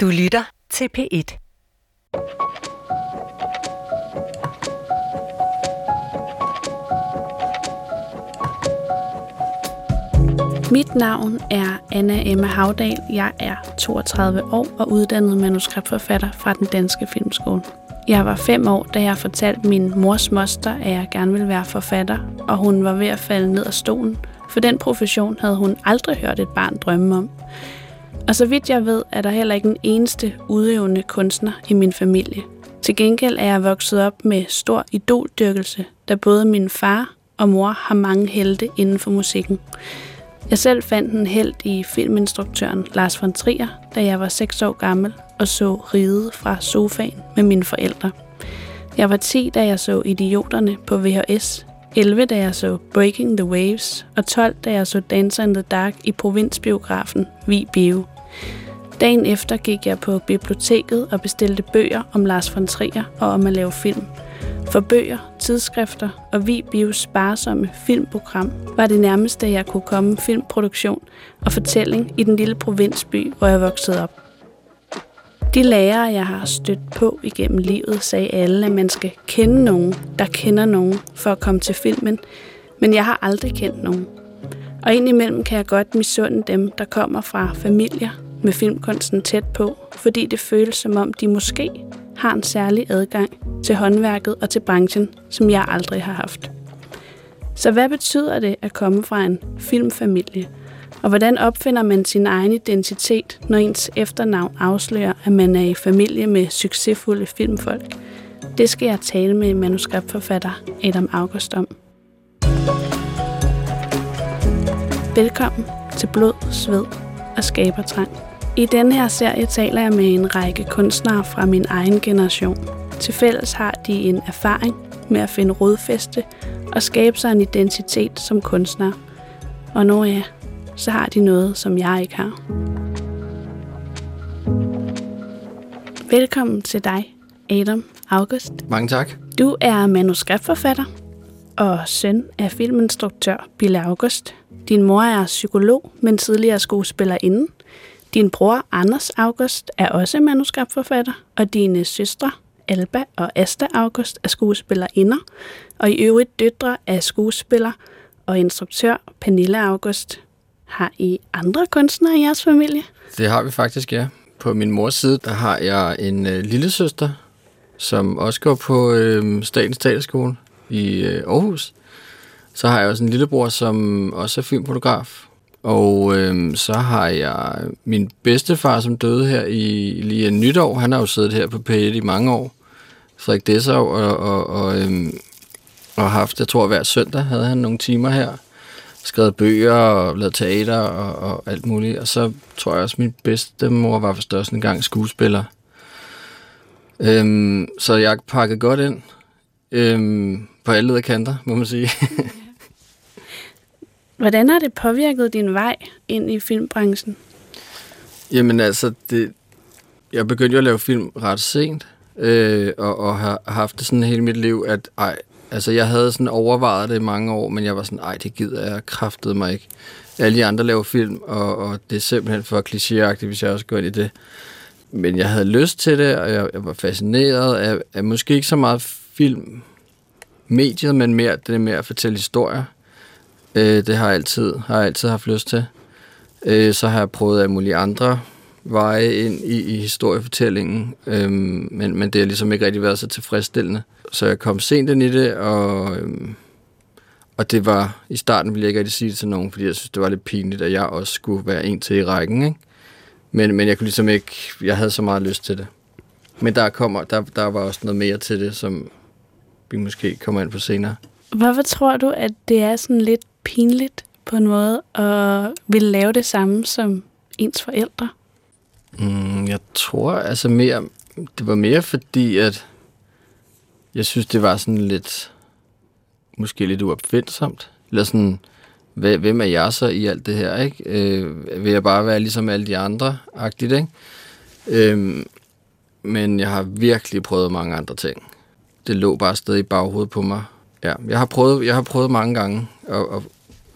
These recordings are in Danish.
Du lytter til P1. Mit navn er Anna Emma Havdal. Jeg er 32 år og uddannet manuskriptforfatter fra den danske filmskole. Jeg var fem år, da jeg fortalte min mors moster, at jeg gerne ville være forfatter, og hun var ved at falde ned af stolen, for den profession havde hun aldrig hørt et barn drømme om. Og så vidt jeg ved, er der heller ikke en eneste udøvende kunstner i min familie. Til gengæld er jeg vokset op med stor idoldyrkelse, da både min far og mor har mange helte inden for musikken. Jeg selv fandt en held i filminstruktøren Lars von Trier, da jeg var 6 år gammel og så Ride fra sofaen med mine forældre. Jeg var 10, da jeg så Idioterne på VHS, 11, da jeg så Breaking the Waves, og 12, da jeg så Dancer in the Dark i provinsbiografen Vi Bio. Dagen efter gik jeg på biblioteket og bestilte bøger om Lars von Trier og om at lave film. For bøger, tidsskrifter og Vi Bios sparsomme filmprogram var det nærmeste, jeg kunne komme filmproduktion og fortælling i den lille provinsby, hvor jeg voksede op. De lærere, jeg har stødt på igennem livet, sagde alle, at man skal kende nogen, der kender nogen, for at komme til filmen. Men jeg har aldrig kendt nogen. Og indimellem kan jeg godt misunde dem, der kommer fra familier med filmkunsten tæt på, fordi det føles som om, de måske har en særlig adgang til håndværket og til branchen, som jeg aldrig har haft. Så hvad betyder det at komme fra en filmfamilie? Og hvordan opfinder man sin egen identitet, når ens efternavn afslører, at man er i familie med succesfulde filmfolk? Det skal jeg tale med manuskriptforfatter Adam August om. Velkommen til Blod, Sved og Skabertrang. I denne her serie taler jeg med en række kunstnere fra min egen generation. Til fælles har de en erfaring med at finde rodfæste og skabe sig en identitet som kunstner. Og når ja, så har de noget, som jeg ikke har. Velkommen til dig, Adam August. Mange tak. Du er manuskriptforfatter og søn af filminstruktør Bille August. Din mor er psykolog, men tidligere skuespillerinde. Din bror Anders August er også manuskriptforfatter, og dine søstre Alba og Asta August er skuespillerinder, og i øvrigt døtre af skuespiller og instruktør Pernille August. Har I andre kunstnere i jeres familie? Det har vi faktisk, ja. På min mors side, der har jeg en øh, lille søster, som også går på øh, Statens Teaterskole i øh, Aarhus. Så har jeg også en lillebror, som også er filmfotograf. Og øh, så har jeg min bedstefar, som døde her i lige en nytår. Han har jo siddet her på P1 i mange år. Frederik Dessau, og, og, og, øh, og haft, jeg tror hver søndag havde han nogle timer her skrevet bøger og lavet teater og, og alt muligt. Og så tror jeg også, at min bedste mor var for største en gang skuespiller. Øhm, så jeg pakket godt ind øhm, på alle kanter, må man sige. Hvordan har det påvirket din vej ind i filmbranchen? Jamen altså, det, jeg begyndte jo at lave film ret sent, øh, og, og har haft det sådan hele mit liv, at ej, Altså, jeg havde sådan overvejet det i mange år, men jeg var sådan, ej, det gider jeg kraftede mig ikke. Alle de andre laver film, og, og det er simpelthen for klichéagtigt, hvis jeg også går ind i det. Men jeg havde lyst til det, og jeg, jeg var fascineret af, af måske ikke så meget film, mediet, men mere det med at fortælle historier. Øh, det har jeg altid, har jeg altid haft lyst til. Øh, så har jeg prøvet alle mulige andre veje ind i, i historiefortællingen, øh, men, men det har ligesom ikke rigtig været så tilfredsstillende. Så jeg kom sent ind i det, og, øh, og det var, i starten ville jeg ikke rigtig sige det til nogen, fordi jeg synes, det var lidt pinligt, at jeg også skulle være en til i rækken, ikke? Men, men jeg kunne ligesom ikke, jeg havde så meget lyst til det. Men der, kommer, der, der var også noget mere til det, som vi måske kommer ind på senere. Hvorfor tror du, at det er sådan lidt pinligt på en måde at ville lave det samme som ens forældre? Mm, jeg tror altså mere, det var mere fordi, at jeg synes, det var sådan lidt, måske lidt uopfindsomt. Eller sådan, hvem er jeg så i alt det her, ikke? Øh, vil jeg bare være ligesom alle de andre, agtigt, ikke? Øh, men jeg har virkelig prøvet mange andre ting. Det lå bare stadig i baghovedet på mig. Ja, jeg har prøvet, jeg har prøvet mange gange at, at,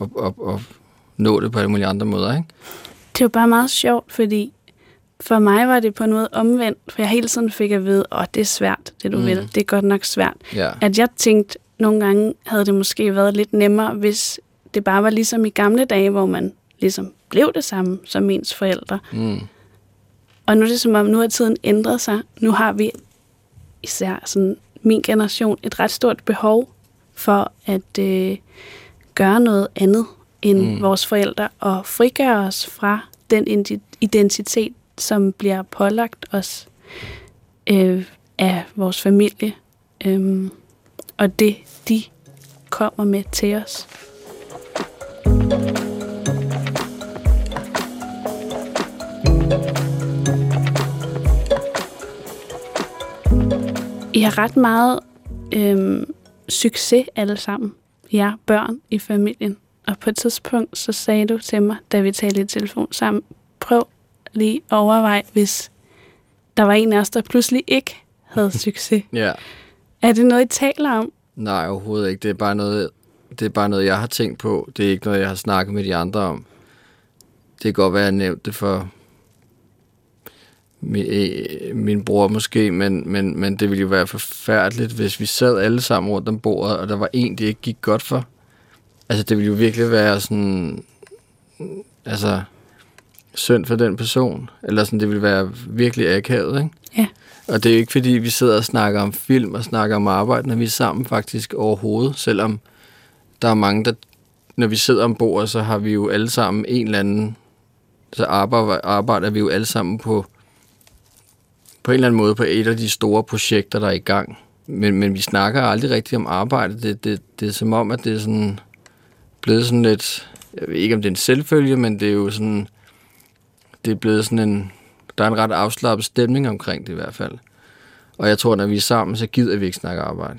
at, at, at nå det på alle mulige andre måder, ikke? Det jo bare meget sjovt, fordi For mig var det på noget omvendt, for jeg hele tiden fik at vide, åh, det er svært, det du mm. vil. Det er godt nok svært. Ja. At jeg tænkte, nogle gange havde det måske været lidt nemmere, hvis det bare var ligesom i gamle dage, hvor man ligesom blev det samme som ens forældre. Mm. Og nu er det som om, nu har tiden ændret sig. Nu har vi især sådan min generation et ret stort behov for at øh, gøre noget andet end Mm. vores forældre og frigøre os fra den identitet, som bliver pålagt os øh, af vores familie. Øhm, og det, de kommer med til os. I har ret meget øhm, succes alle sammen. jer børn i familien. Og på et tidspunkt, så sagde du til mig, da vi talte i telefon sammen, prøv lige at overveje, hvis der var en af os, der pludselig ikke havde succes. Ja. Er det noget, I taler om? Nej, overhovedet ikke. Det er bare noget, det er bare noget, jeg har tænkt på. Det er ikke noget, jeg har snakket med de andre om. Det kan godt være, at jeg nævnte det for min, øh, min bror måske, men, men, men det ville jo være forfærdeligt, hvis vi sad alle sammen rundt om bordet, og der var en, det ikke gik godt for. Altså, det ville jo virkelig være sådan... Altså, synd for den person. Eller sådan, det ville være virkelig akavet, ikke? Ja. Og det er jo ikke, fordi vi sidder og snakker om film og snakker om arbejde, når vi er sammen faktisk overhovedet, selvom der er mange, der, når vi sidder om bordet, så har vi jo alle sammen en eller anden, så arbejder, arbejder vi jo alle sammen på, på en eller anden måde på et af de store projekter, der er i gang. Men, men vi snakker aldrig rigtigt om arbejde. Det, det, det er som om, at det er sådan blevet sådan lidt, jeg ved ikke om det er en selvfølge, men det er jo sådan, det er blevet sådan en, der er en ret afslappet stemning omkring det i hvert fald. Og jeg tror, når vi er sammen, så gider vi ikke snakke arbejde.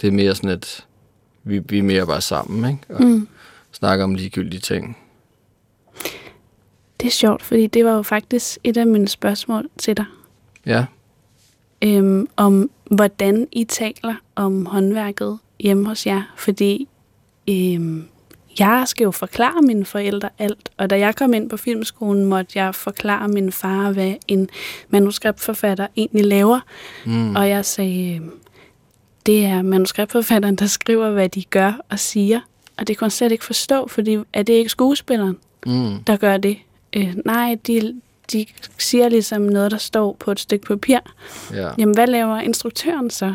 Det er mere sådan, at vi, vi er mere bare sammen, ikke? Og Mm. snakker om ligegyldige ting. Det er sjovt, fordi det var jo faktisk et af mine spørgsmål til dig. Ja, øhm, om hvordan I taler om håndværket hjemme hos jer. Fordi øhm, jeg skal jo forklare mine forældre alt, og da jeg kom ind på filmskolen, måtte jeg forklare min far, hvad en manuskriptforfatter egentlig laver. mm. Og jeg sagde, øhm, det er manuskriptforfatteren, der skriver, hvad de gør og siger. Og det kunne han slet ikke forstå, fordi er det ikke skuespilleren? Mm. der gør det. Øh, nej, de, de siger ligesom noget, der står på et stykke papir. ja. Jamen, hvad laver instruktøren så?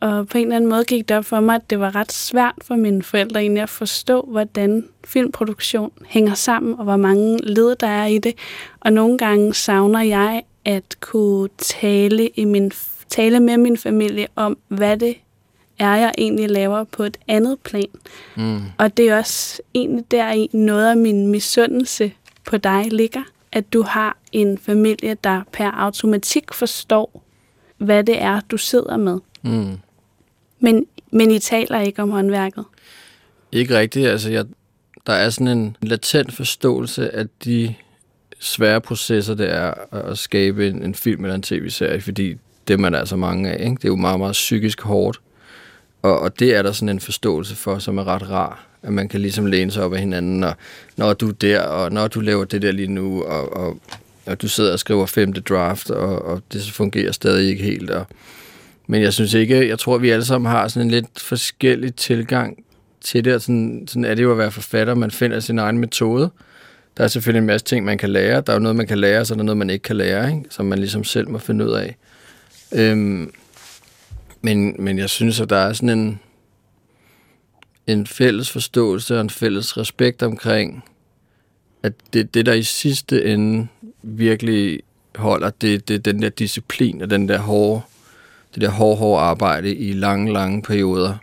Og på en eller anden måde gik det op for mig, at det var ret svært for mine forældre egentlig at forstå, hvordan filmproduktion hænger sammen, og hvor mange led der er i det. Og nogle gange savner jeg at kunne tale, i min, tale med min familie om, hvad det er, jeg egentlig laver på et andet plan. Mm. Og det er også egentlig der i noget af min misundelse på dig ligger, at du har en familie, der per automatik forstår, hvad det er, du sidder med. Mm. Men, men I taler ikke om håndværket. Ikke rigtigt. Altså, jeg, der er sådan en latent forståelse af de svære processer, det er at skabe en, en film eller en tv-serie, fordi det man er så mange af. Ikke? Det er jo meget, meget psykisk hårdt. Og, og det er der sådan en forståelse for, som er ret rar. At man kan ligesom læne sig op af hinanden, og når du er der, og når du laver det der lige nu, og, og, og du sidder og skriver femte draft, og, og det fungerer stadig ikke helt. Og, men jeg synes ikke, jeg tror, vi alle sammen har sådan en lidt forskellig tilgang til det. og Sådan, sådan er det jo at være forfatter. Man finder sin egen metode. Der er selvfølgelig en masse ting, man kan lære. Der er jo noget, man kan lære, så er der noget, man ikke kan lære, ikke? som man ligesom selv må finde ud af. Øhm, men, men jeg synes, at der er sådan en, en fælles forståelse og en fælles respekt omkring, at det, det der i sidste ende virkelig holder, det, det den der disciplin og den der hårde, det der hårde, hårde arbejde i lange, lange perioder,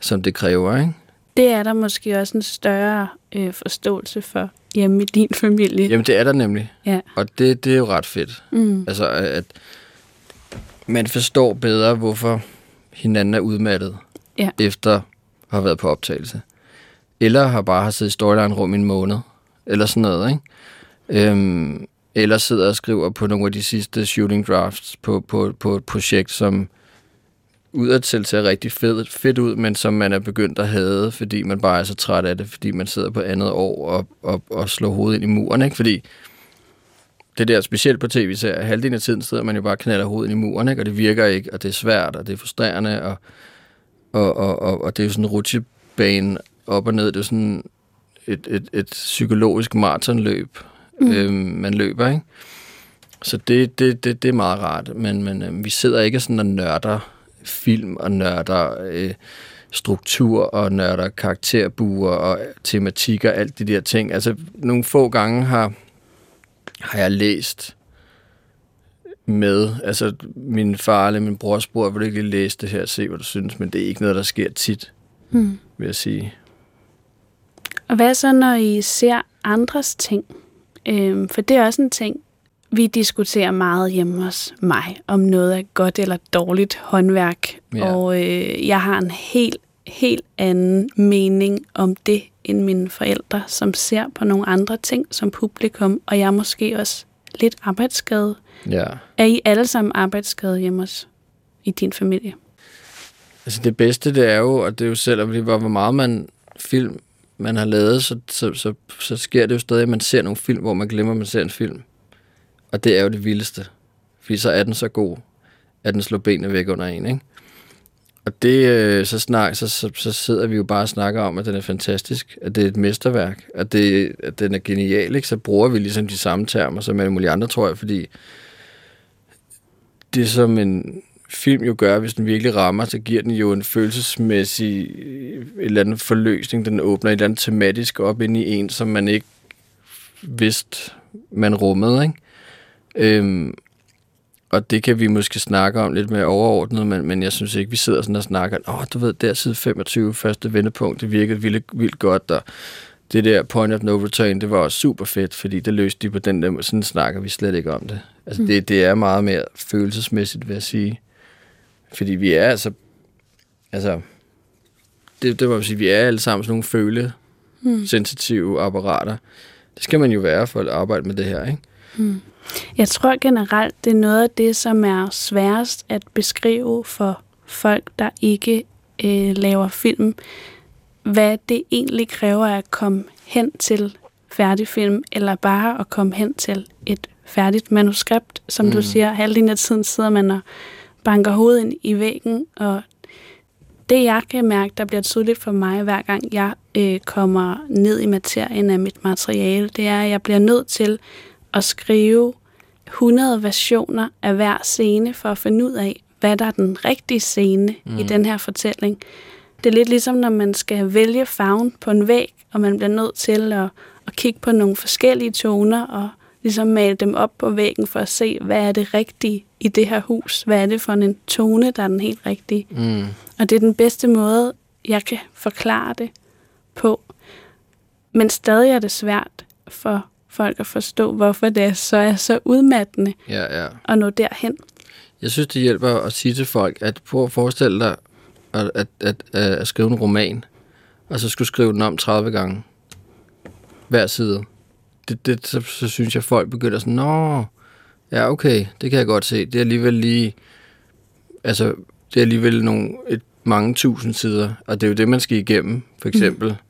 som det kræver, ikke? Det er der måske også en større øh, forståelse for hjemme i din familie. Jamen, det er der nemlig. Ja. Og det, det er jo ret fedt. Mm. Altså, at man forstår bedre, hvorfor hinanden er udmattet, Ja. efter at have været på optagelse. Eller har bare har siddet i storyline-rum i en måned. Eller sådan noget, ikke? Øhm, eller sidder og skriver på nogle af de sidste shooting drafts på, på, på et projekt, som udadtil ser rigtig fedt, fedt ud, men som man er begyndt at have, fordi man bare er så træt af det, fordi man sidder på andet år og, og, og slår hovedet ind i muren, ikke? Fordi det der specielt på tv-serier, halvdelen af tiden sidder man jo bare og knalder hovedet i muren, ikke? og det virker ikke, og det er svært, og det er frustrerende, og, og, og, og, og det er jo sådan en rutsjebane op og ned. Det er sådan et, et, et psykologisk maratonløb, mm. øhm, man løber, ikke? Så det, det, det, det er meget rart, men, men øh, vi sidder ikke sådan og nørder film og nørder øh, struktur og nørder karakterbuer og tematikker, alt de der ting. Altså, nogle få gange har, har jeg læst med, altså min far eller min bror spurgte, vil du ikke læse det her, se hvad du synes, men det er ikke noget, der sker tit, mm. vil jeg sige. Og hvad så, når I ser andres ting? Øhm, for det er også en ting, vi diskuterer meget hjemme hos mig, om noget er godt eller dårligt håndværk. Ja. Og øh, jeg har en helt, helt anden mening om det, end mine forældre, som ser på nogle andre ting som publikum. Og jeg er måske også lidt arbejdsskadet. Ja. Er I alle sammen arbejdsskadet hjemme hos i din familie? Altså det bedste, det er jo, og det er jo selv, hvor meget man film man har lavet, så, så, så, så sker det jo stadig, at man ser nogle film, hvor man glemmer, at man ser en film. Og det er jo det vildeste. Fordi så er den så god, at den slår benene væk under en, ikke? Og det, øh, så, snak, så, så, så sidder vi jo bare og snakker om, at den er fantastisk, at det er et mesterværk, at, det, at den er genial, ikke? Så bruger vi ligesom de samme termer som alle mulige andre, tror jeg, fordi det som en film jo gør, hvis den virkelig rammer, så giver den jo en følelsesmæssig øh, eller anden forløsning. Den åbner et eller andet tematisk op ind i en, som man ikke vidste, man rummede, ikke? Øhm, og det kan vi måske snakke om lidt mere overordnet, men, men jeg synes ikke, vi sidder sådan og snakker, åh, oh, du ved, der side 25, første vendepunkt, det virkede vildt, vildt godt, og det der point of no return, det var også super fedt, fordi det løste de på den der, sådan snakker vi slet ikke om det. Altså, mm. det, det er meget mere følelsesmæssigt, vil jeg sige. Fordi vi er altså, altså, det, det må man sige, vi er alle sammen sådan nogle føle mm. sensitive apparater. Det skal man jo være for at arbejde med det her, ikke? Mm. Jeg tror generelt, det er noget af det, som er sværest at beskrive for folk, der ikke øh, laver film, hvad det egentlig kræver at komme hen til færdig film, eller bare at komme hen til et færdigt manuskript. Som mm. du siger, halvdelen af tiden sidder man og banker hovedet ind i væggen, og det jeg kan mærke, der bliver tydeligt for mig, hver gang jeg øh, kommer ned i materien af mit materiale, det er, at jeg bliver nødt til at skrive 100 versioner af hver scene for at finde ud af, hvad der er den rigtige scene mm. i den her fortælling. Det er lidt ligesom, når man skal vælge farven på en væg, og man bliver nødt til at, at kigge på nogle forskellige toner og ligesom male dem op på væggen for at se, hvad er det rigtige i det her hus? Hvad er det for en tone, der er den helt rigtige? Mm. Og det er den bedste måde, jeg kan forklare det på. Men stadig er det svært for folk at forstå, hvorfor det er så, er så udmattende ja, ja. at nå derhen. Jeg synes, det hjælper at sige til folk, at prøv at forestille dig at, at, at, at, at skrive en roman, og så skulle skrive den om 30 gange. Hver side. Det, det, så, så synes jeg, at folk begynder sådan, nå, ja, okay, det kan jeg godt se. Det er alligevel lige, altså, det er alligevel nogle, et, mange tusind sider, og det er jo det, man skal igennem, for eksempel. Mm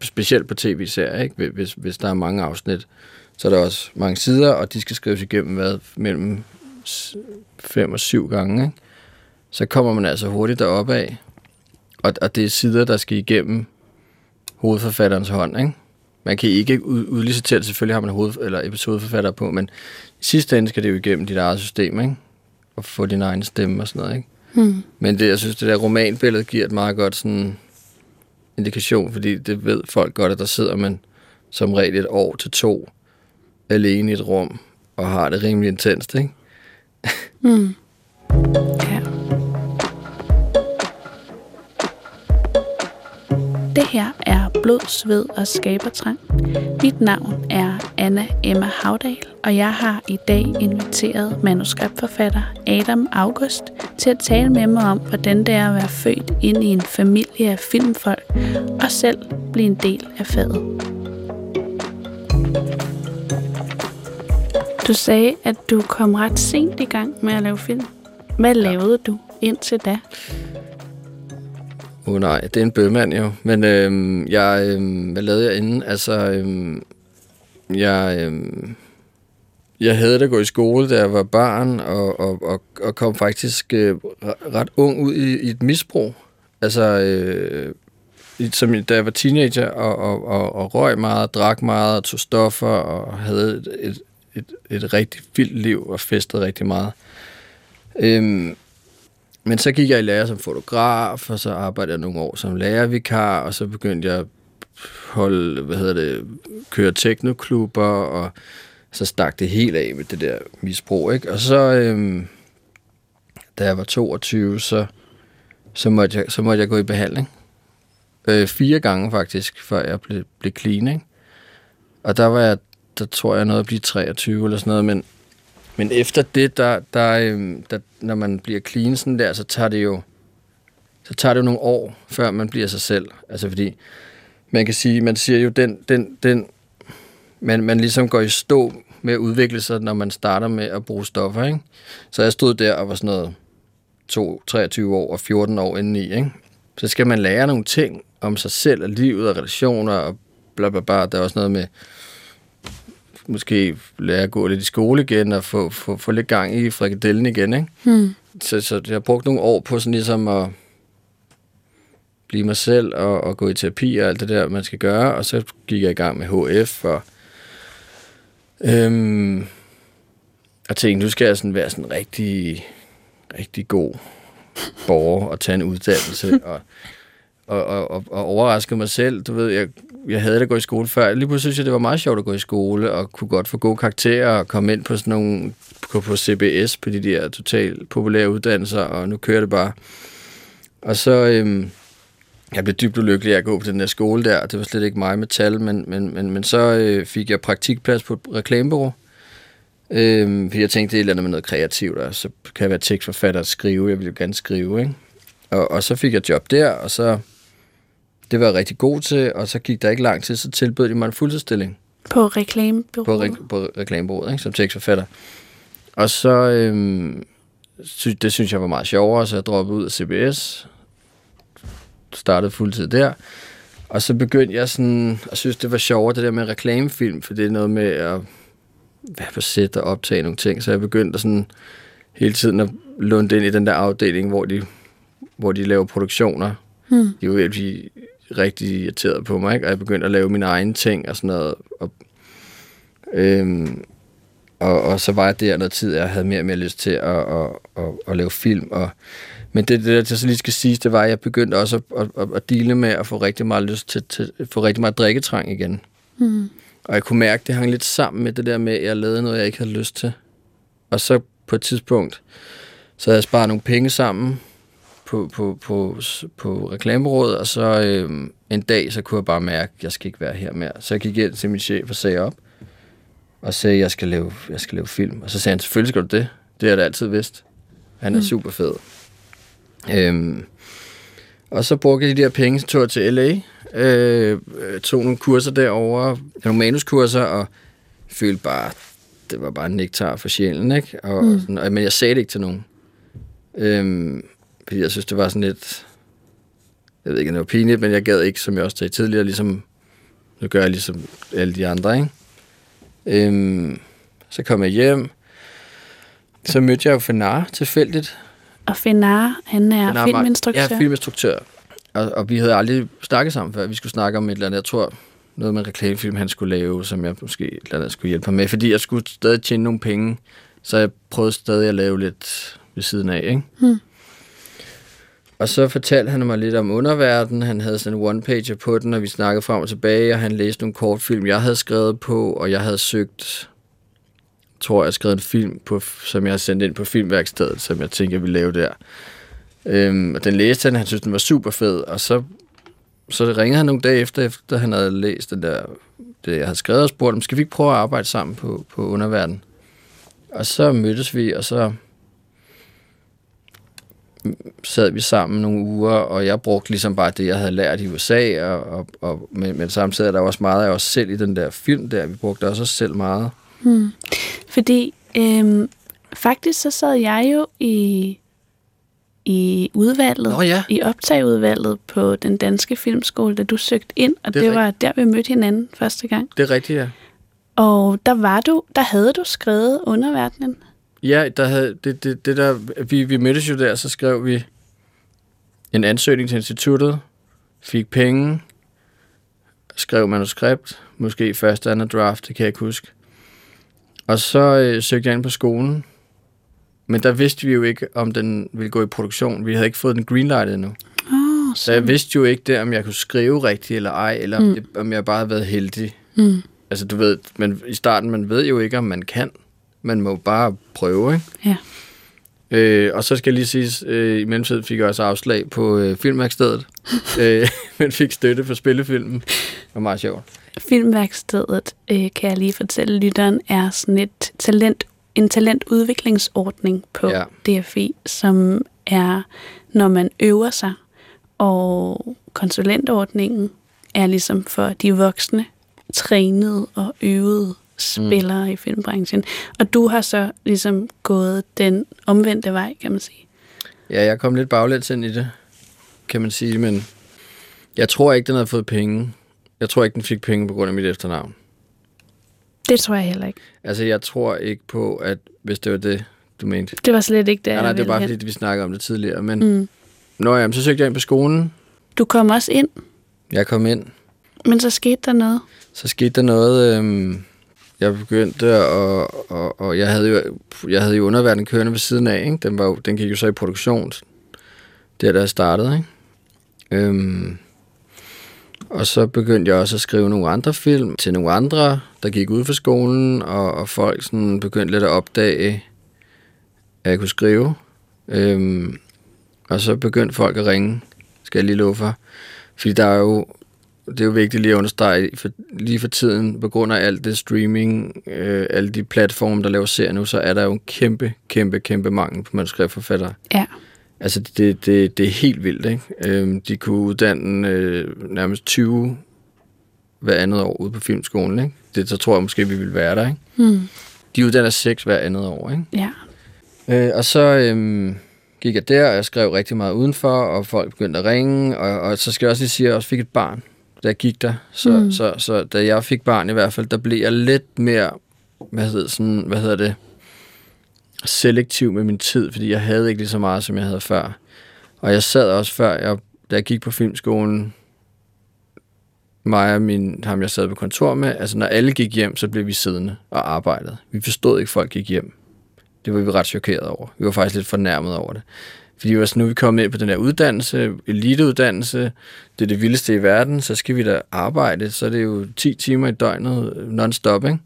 specielt på tv-serier, ikke? Hvis, hvis der er mange afsnit, så er der også mange sider, og de skal skrives igennem hvad, mellem fem og syv gange. Ikke? Så kommer man altså hurtigt deroppe af, og, og det er sider, der skal igennem hovedforfatterens hånd. Ikke? Man kan ikke udlicitere det, selvfølgelig har man hoved, eller episodeforfatter på, men i sidste ende skal det jo igennem dit eget system, ikke? og få din egen stemme og sådan noget. Ikke? Hmm. Men det, jeg synes, det der romanbillede giver et meget godt sådan indikation, fordi det ved folk godt, at der sidder man som regel et år til to alene i et rum og har det rimelig intenst, ikke? Mm. Ja. Det her er Blod, Sved og Skabertrang. Mit navn er Anna Emma Havdal, og jeg har i dag inviteret manuskriptforfatter Adam August til at tale med mig om, hvordan det er at være født ind i en familie af filmfolk og selv blive en del af faget. Du sagde, at du kom ret sent i gang med at lave film. Hvad lavede du indtil da? Åh oh, nej, det er en bøgmand jo. Men øhm, jeg, øhm, hvad lavede jeg inden? Altså, øhm, jeg, øh, jeg havde at gå i skole, da jeg var barn, og, og, og, og kom faktisk øh, ret ung ud i, i et misbrug. Altså, øh, som, da jeg var teenager, og, og, og, og røg meget, drak meget, og tog stoffer, og havde et, et, et, et rigtig vildt liv, og festede rigtig meget. Øhm, men så gik jeg i lære som fotograf, og så arbejdede jeg nogle år som lærervikar, og så begyndte jeg at holde, hvad hedder det, køre teknoklubber, og så stak det helt af med det der misbrug, ikke? Og så, øhm, da jeg var 22, så, så, måtte jeg, så måtte jeg gå i behandling. Øh, fire gange faktisk, før jeg blev, blev clean, ikke? Og der var jeg, der tror jeg noget at blive 23 eller sådan noget, men, men efter det, der, der, øhm, der, når man bliver clean sådan der, så tager det jo så tager det jo nogle år, før man bliver sig selv. Altså fordi, man kan sige, man siger jo, den, den, den man, man ligesom går i stå med at udvikle sig, når man starter med at bruge stoffer, ikke? Så jeg stod der og var sådan noget 2, 23 år og 14 år indeni, ikke? Så skal man lære nogle ting om sig selv og livet og relationer og bla bla bla. Der er også noget med måske lære at gå lidt i skole igen og få, få, få lidt gang i frikadellen igen, ikke? Hmm. Så, så jeg har brugt nogle år på sådan ligesom at blive mig selv og, og gå i terapi og alt det der, man skal gøre. Og så gik jeg i gang med HF og, øhm, og tænkte, nu skal jeg sådan være sådan rigtig, rigtig god borger og tage en uddannelse og, og, og, og, og overraske mig selv. Du ved, jeg, jeg havde det gå i skole før. Lige pludselig synes jeg, det var meget sjovt at gå i skole og kunne godt få gode karakterer og komme ind på sådan nogle på, på CBS, på de der totalt populære uddannelser, og nu kører det bare. Og så, øhm, jeg blev dybt ulykkelig af at gå på den der skole der, det var slet ikke mig med tal, men, men, men, men så øh, fik jeg praktikplads på et reklamebureau, øh, fordi jeg tænkte, det er et eller andet med noget kreativt, og så kan jeg være tekstforfatter og skrive, jeg ville jo gerne skrive, ikke? Og, og så fik jeg job der, og så, det var jeg rigtig god til, og så gik der ikke lang tid, så tilbød de mig en fuldtidsstilling. På reklamebureauet? På, re, på reklamebureauet, ikke? som tekstforfatter. Og så, øh, det synes jeg var meget sjovere, så jeg droppede ud af CBS, startede fuldtid der. Og så begyndte jeg sådan, at synes, det var sjovere, det der med reklamefilm, for det er noget med at være på sæt og optage nogle ting. Så jeg begyndte at sådan hele tiden at lunde ind i den der afdeling, hvor de, hvor de laver produktioner. Hmm. De var virkelig rigtig irriteret på mig, ikke? og jeg begyndte at lave mine egne ting og sådan noget. Og, øhm, og, og så var jeg der noget tid, jeg havde mere og mere lyst til at, at, at, at lave film, og men det, det der så lige skal siges, det var, at jeg begyndte også at, at, at, at dele med at få rigtig meget lyst til, til få rigtig meget drikketrang igen. Mm. Og jeg kunne mærke, at det hang lidt sammen med det der med, at jeg lavede noget, jeg ikke havde lyst til. Og så på et tidspunkt, så havde jeg sparet nogle penge sammen på, på, på, på reklamerådet, og så øh, en dag, så kunne jeg bare mærke, at jeg skal ikke være her mere. Så jeg gik ind til min chef og sagde op, og sagde, at jeg skal lave, jeg skal lave film. Og så sagde han, selvfølgelig skal du det. Det har jeg da altid vidst. Han er mm. super fed. Øhm, og så brugte jeg de der penge, tog jeg til LA, øh, tog nogle kurser derovre, nogle manuskurser, og følte bare, det var bare nektar for sjælen, ikke? Og, mm. og sådan, men jeg sagde det ikke til nogen. Øhm, fordi jeg synes, det var sådan lidt, jeg ved ikke, det var pinligt, men jeg gad ikke, som jeg også sagde tidligere, ligesom, nu gør jeg ligesom alle de andre, ikke? Øhm, så kom jeg hjem, så mødte jeg jo Fenar tilfældigt, og Fenar, han er Fenar, filminstruktør. Ja, filminstruktør. Og, og vi havde aldrig snakket sammen før. Vi skulle snakke om et eller andet, jeg tror, noget med en reklamefilm, han skulle lave, som jeg måske et eller andet skulle hjælpe ham med. Fordi jeg skulle stadig tjene nogle penge, så jeg prøvede stadig at lave lidt ved siden af, ikke? Hmm. Og så fortalte han mig lidt om underverdenen. Han havde sådan en one-pager på den, og vi snakkede frem og tilbage, og han læste nogle kortfilm, jeg havde skrevet på, og jeg havde søgt tror, jeg skrevet en film, på, som jeg har sendt ind på filmværkstedet, som jeg tænker, jeg lave der. Øhm, og den læste han, han synes, den var super fed, og så, så ringede han nogle dage efter, efter han havde læst den der, det, jeg havde skrevet og spurgt, om skal vi ikke prøve at arbejde sammen på, på underverden? Og så mødtes vi, og så sad vi sammen nogle uger, og jeg brugte ligesom bare det, jeg havde lært i USA, og, og, og men, men samtidig er der også meget af os selv i den der film der. Vi brugte også os selv meget. Hmm. Fordi øhm, faktisk så sad jeg jo i, i udvalget, Nå, ja. i optagudvalget på den danske filmskole, da du søgte ind, og det, det var der, vi mødte hinanden første gang. Det er rigtigt, ja. Og der var du, der havde du skrevet underverdenen. Ja, der havde, det, det, det der, vi, vi mødtes jo der, så skrev vi en ansøgning til instituttet, fik penge, skrev manuskript, måske første anden draft, det kan jeg ikke huske. Og så øh, søgte jeg ind på skolen, men der vidste vi jo ikke, om den ville gå i produktion. Vi havde ikke fået den greenlightet endnu. Oh, Så jeg vidste jo ikke der, om jeg kunne skrive rigtigt eller ej, eller mm. om, det, om jeg bare havde været heldig. Mm. Altså du ved, men i starten, man ved jo ikke, om man kan. Man må bare prøve, ikke? Ja. Øh, og så skal jeg lige sige, øh, i mellemtiden fik jeg også afslag på øh, filmværkstedet, øh, men fik støtte for spillefilmen. Det var meget sjovt. Filmværkstedet, øh, kan jeg lige fortælle lytteren, er sådan et talent, en talentudviklingsordning på Ja. ja. DFI, som er, når man øver sig, og konsulentordningen er ligesom for de voksne, trænede og øvede spillere mm. i filmbranchen. Og du har så ligesom gået den omvendte vej, kan man sige. Ja, jeg kom lidt baglæns ind i det, kan man sige, men jeg tror ikke, den havde fået penge. Jeg tror ikke, den fik penge på grund af mit efternavn. Det tror jeg heller ikke. Altså, jeg tror ikke på, at hvis det var det, du mente. Det var slet ikke det, Ja, jeg nej, det ville bare hen. fordi, vi snakkede om det tidligere. Men Mm. Nå ja, så søgte jeg ind på skolen. Du kom også ind, Jeg kom ind. men så skete der noget. Så skete der noget. Øhm, jeg begyndte, og, og, og jeg, havde jo, jeg havde jo underverden kørende ved siden af. Ikke? Den, var jo, den gik jo så i produktion. Der, der jeg startede. Ikke? Øhm, og så begyndte jeg også at skrive nogle andre film til nogle andre, der gik ud for skolen, og, og folk sådan begyndte lidt at opdage, at jeg kunne skrive. Øhm, og så begyndte folk at ringe, skal jeg lige love for. Fordi der er jo, det er jo vigtigt lige at understrege, for, lige for tiden, på grund af alt det streaming, øh, alle de platforme, der laver serier nu, så er der jo en kæmpe, kæmpe, kæmpe mangel på manuskriptforfattere. Ja. Altså, det, det, det er helt vildt, ikke? Øhm, de kunne uddanne øh, nærmest 20 hver andet år ude på filmskolen, ikke? Det, så tror jeg måske, vi vil være der, ikke? Mm. De uddanner 6 hver andet år, ikke? Ja. Øh, og så øhm, gik jeg der, og jeg skrev rigtig meget udenfor, og folk begyndte at ringe, og, og så skal jeg også lige sige, at jeg også fik et barn, jeg gik der. Så, Mm. mm. så, så da jeg fik barn i hvert fald, der blev jeg lidt mere, hvad hedder, sådan, hvad hedder det, selektiv med min tid, fordi jeg havde ikke lige så meget, som jeg havde før. Og jeg sad også før, jeg, da jeg gik på filmskolen, mig og min, ham jeg sad på kontor med, altså når alle gik hjem, så blev vi siddende og arbejdede. Vi forstod ikke, at folk gik hjem. Det var vi ret chokeret over. Vi var faktisk lidt fornærmet over det. Fordi var sådan, nu er vi kommet ind på den her uddannelse, eliteuddannelse, det er det vildeste i verden, så skal vi da arbejde, så er det jo 10 timer i døgnet non-stop, ikke?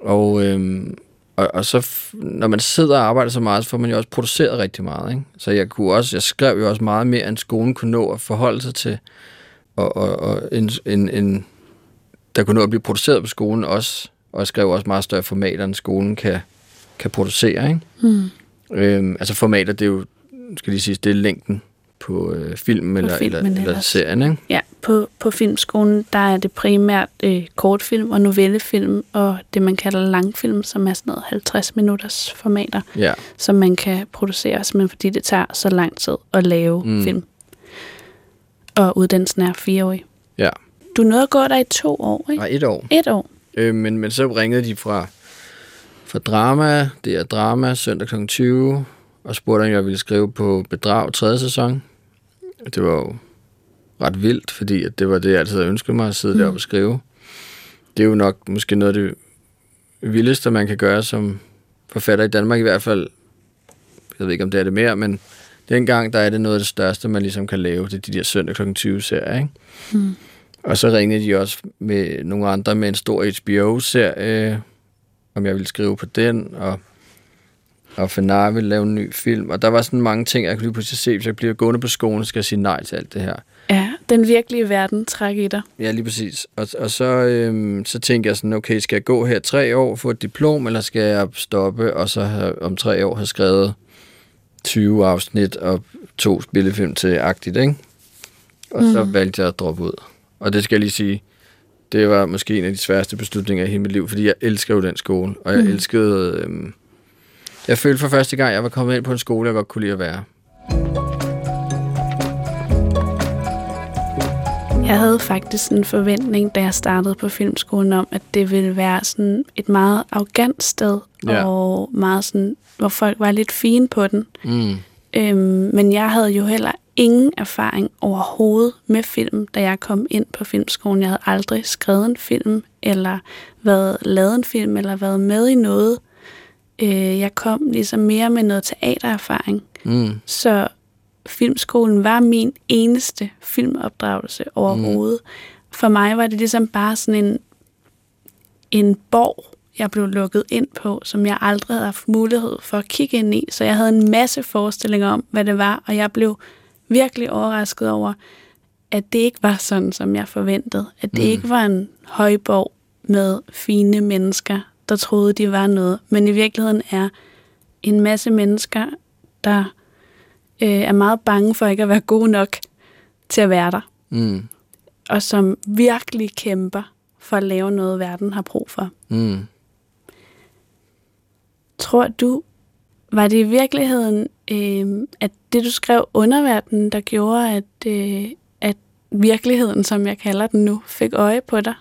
Og, øhm, og, og så, når man sidder og arbejder så meget, så får man jo også produceret rigtig meget, ikke? Så jeg kunne også, jeg skrev jo også meget mere, end skolen kunne nå at forholde sig til, og, og, og en, en, en, der kunne nå at blive produceret på skolen også, og jeg skrev også meget større formater, end skolen kan, kan producere, ikke? Mm. Øhm, altså formater, det er jo, skal lige sige, det er længden på øh, film eller, filmen eller, eller serien, ikke? Ja, på, på filmskolen, der er det primært øh, kortfilm og novellefilm, og det man kalder langfilm, som er sådan noget 50 minutters formater, Ja. som man kan producere, simpelthen fordi det tager så lang tid at lave mm. film. Og uddannelsen er fireårig. Ja. Du nåede at gå der i to år, ikke? Nej, et år. Et år. Øh, men, men så ringede de fra, fra Drama, det er Drama, søndag kl. 20, og spurgte, om jeg ville skrive på Bedrag 3. sæson. Det var jo ret vildt, fordi at det var det, jeg altid havde ønsket mig, at sidde mm. deroppe og skrive. Det er jo nok måske noget af det vildeste, man kan gøre som forfatter i Danmark i hvert fald. Jeg ved ikke, om det er det mere, men dengang, der er det noget af det største, man ligesom kan lave. Det er de der søndag kl. 20 serier, ikke? Mm. Og så ringede de også med nogle andre med en stor HBO-serie, øh, om jeg ville skrive på den, og, og Fenar ville lave en ny film. Og der var sådan mange ting, jeg kunne lige pludselig se, hvis jeg bliver gående på skolen, skal jeg sige nej til alt det her. Ja, den virkelige verden træk i dig. Ja, lige præcis. Og, og så, øhm, så tænkte jeg sådan, okay, skal jeg gå her tre år, få et diplom, eller skal jeg stoppe, og så have, om tre år have skrevet 20 afsnit og to spillefilm til agtigt, ikke? Og mm. så Mhm. valgte jeg at droppe ud. Og det skal jeg lige sige, det var måske en af de sværeste beslutninger i hele mit liv, fordi jeg elsker jo den skole, og jeg mm. elskede... Øhm, jeg følte for første gang, jeg var kommet ind på en skole, jeg godt kunne lide at være. Jeg havde faktisk en forventning, da jeg startede på filmskolen, om, at det ville være sådan et meget arrogant sted, Ja. og meget sådan, hvor folk var lidt fine på den. Mm. Øhm, men jeg havde jo heller ingen erfaring overhovedet med film, da jeg kom ind på filmskolen. Jeg havde aldrig skrevet en film, eller været lavet en film, eller været med i noget. Øh, jeg kom ligesom mere med noget teatererfaring. Mm. Så filmskolen var min eneste filmopdragelse overhovedet. Mm. For mig var det ligesom bare sådan en, en borg, jeg blev lukket ind på, som jeg aldrig havde haft mulighed for at kigge ind i. Så jeg havde en masse forestillinger om, hvad det var, og jeg blev virkelig overrasket over, at det ikke var sådan, som jeg forventede. At det mm. ikke var en højborg med fine mennesker, der troede, de var noget. Men i virkeligheden er en masse mennesker, der øh, er meget bange for ikke at være gode nok til at være der, Mm. og som virkelig kæmper for at lave noget, verden har brug for. Mm. Tror du, var det i virkeligheden, øh, at det du skrev underverdenen, der gjorde, at, øh, at virkeligheden, som jeg kalder den nu, fik øje på dig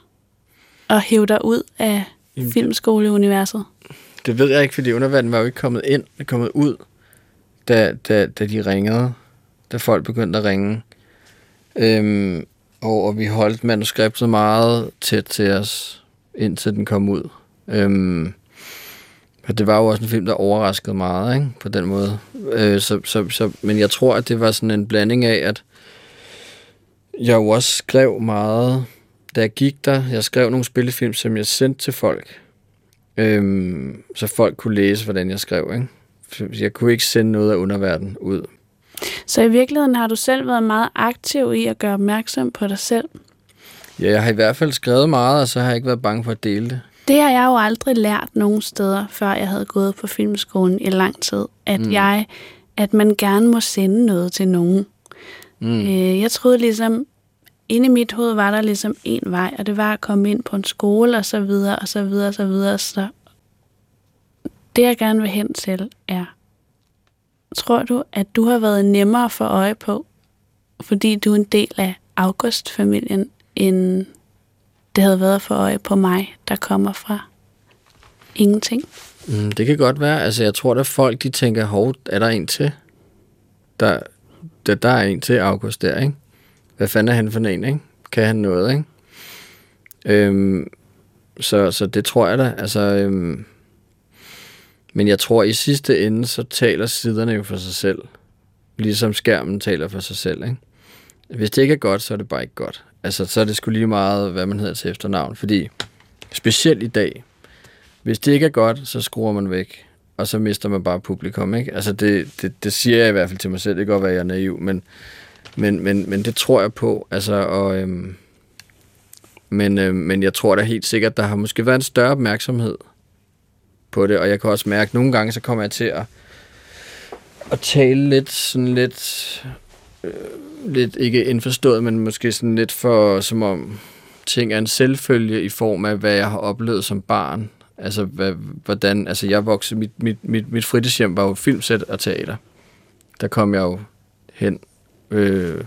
og hævde dig ud af filmskoleuniverset? Det ved jeg ikke, fordi underverdenen var jo ikke kommet ind, det kommet ud, da, da, da de ringede, da folk begyndte at ringe. Øhm, og, og vi holdt manuskriptet meget tæt til os, indtil den kom ud. Øhm, og det var jo også en film, der overraskede meget, ikke? på den måde. Øh, så, så, så, men jeg tror, at det var sådan en blanding af, at jeg jo også skrev meget, da jeg gik der. Jeg skrev nogle spillefilm, som jeg sendte til folk, øhm, så folk kunne læse, hvordan jeg skrev. Ikke? Jeg kunne ikke sende noget af underverden ud. Så i virkeligheden har du selv været meget aktiv i at gøre opmærksom på dig selv. Ja, jeg har i hvert fald skrevet meget, og så har jeg ikke været bange for at dele det. Det har jeg jo aldrig lært nogen steder, før jeg havde gået på filmskolen i lang tid, at mm. jeg, at man gerne må sende noget til nogen. Mm. Øh, jeg troede ligesom, inde i mit hoved var der ligesom en vej, og det var at komme ind på en skole, og så videre, og så videre, og så videre. Så det, jeg gerne vil hen til, er, tror du, at du har været nemmere for øje på, fordi du er en del af August-familien, end det havde været for øje på mig, der kommer fra ingenting? Mm, det kan godt være. Altså, jeg tror, at folk de tænker, hov, er der en til? Der, der, der er en til August der, ikke? Hvad fanden er han for en, ikke? Kan han noget, ikke? Øhm, så, så det tror jeg da. Altså, øhm, men jeg tror, i sidste ende, så taler siderne jo for sig selv. Ligesom skærmen taler for sig selv, ikke? Hvis det ikke er godt, så er det bare ikke godt. Altså, så er det skulle lige meget, hvad man hedder til efternavn. Fordi, specielt i dag, hvis det ikke er godt, så skruer man væk, og så mister man bare publikum, ikke? Altså, det, det, det siger jeg i hvert fald til mig selv. Det kan godt være, at jeg er naiv, men, men, men, men det tror jeg på. Altså, og, øhm, men, øhm, men jeg tror da helt sikkert, der har måske været en større opmærksomhed på det, og jeg kan også mærke, at nogle gange, så kommer jeg til at, at tale lidt sådan lidt, øh, lidt ikke indforstået, men måske sådan lidt for, som om ting er en selvfølge i form af, hvad jeg har oplevet som barn. Altså, hvad, hvordan, altså jeg voksede, mit, mit, mit, mit fritidshjem var jo filmsæt og teater. Der kom jeg jo hen øh,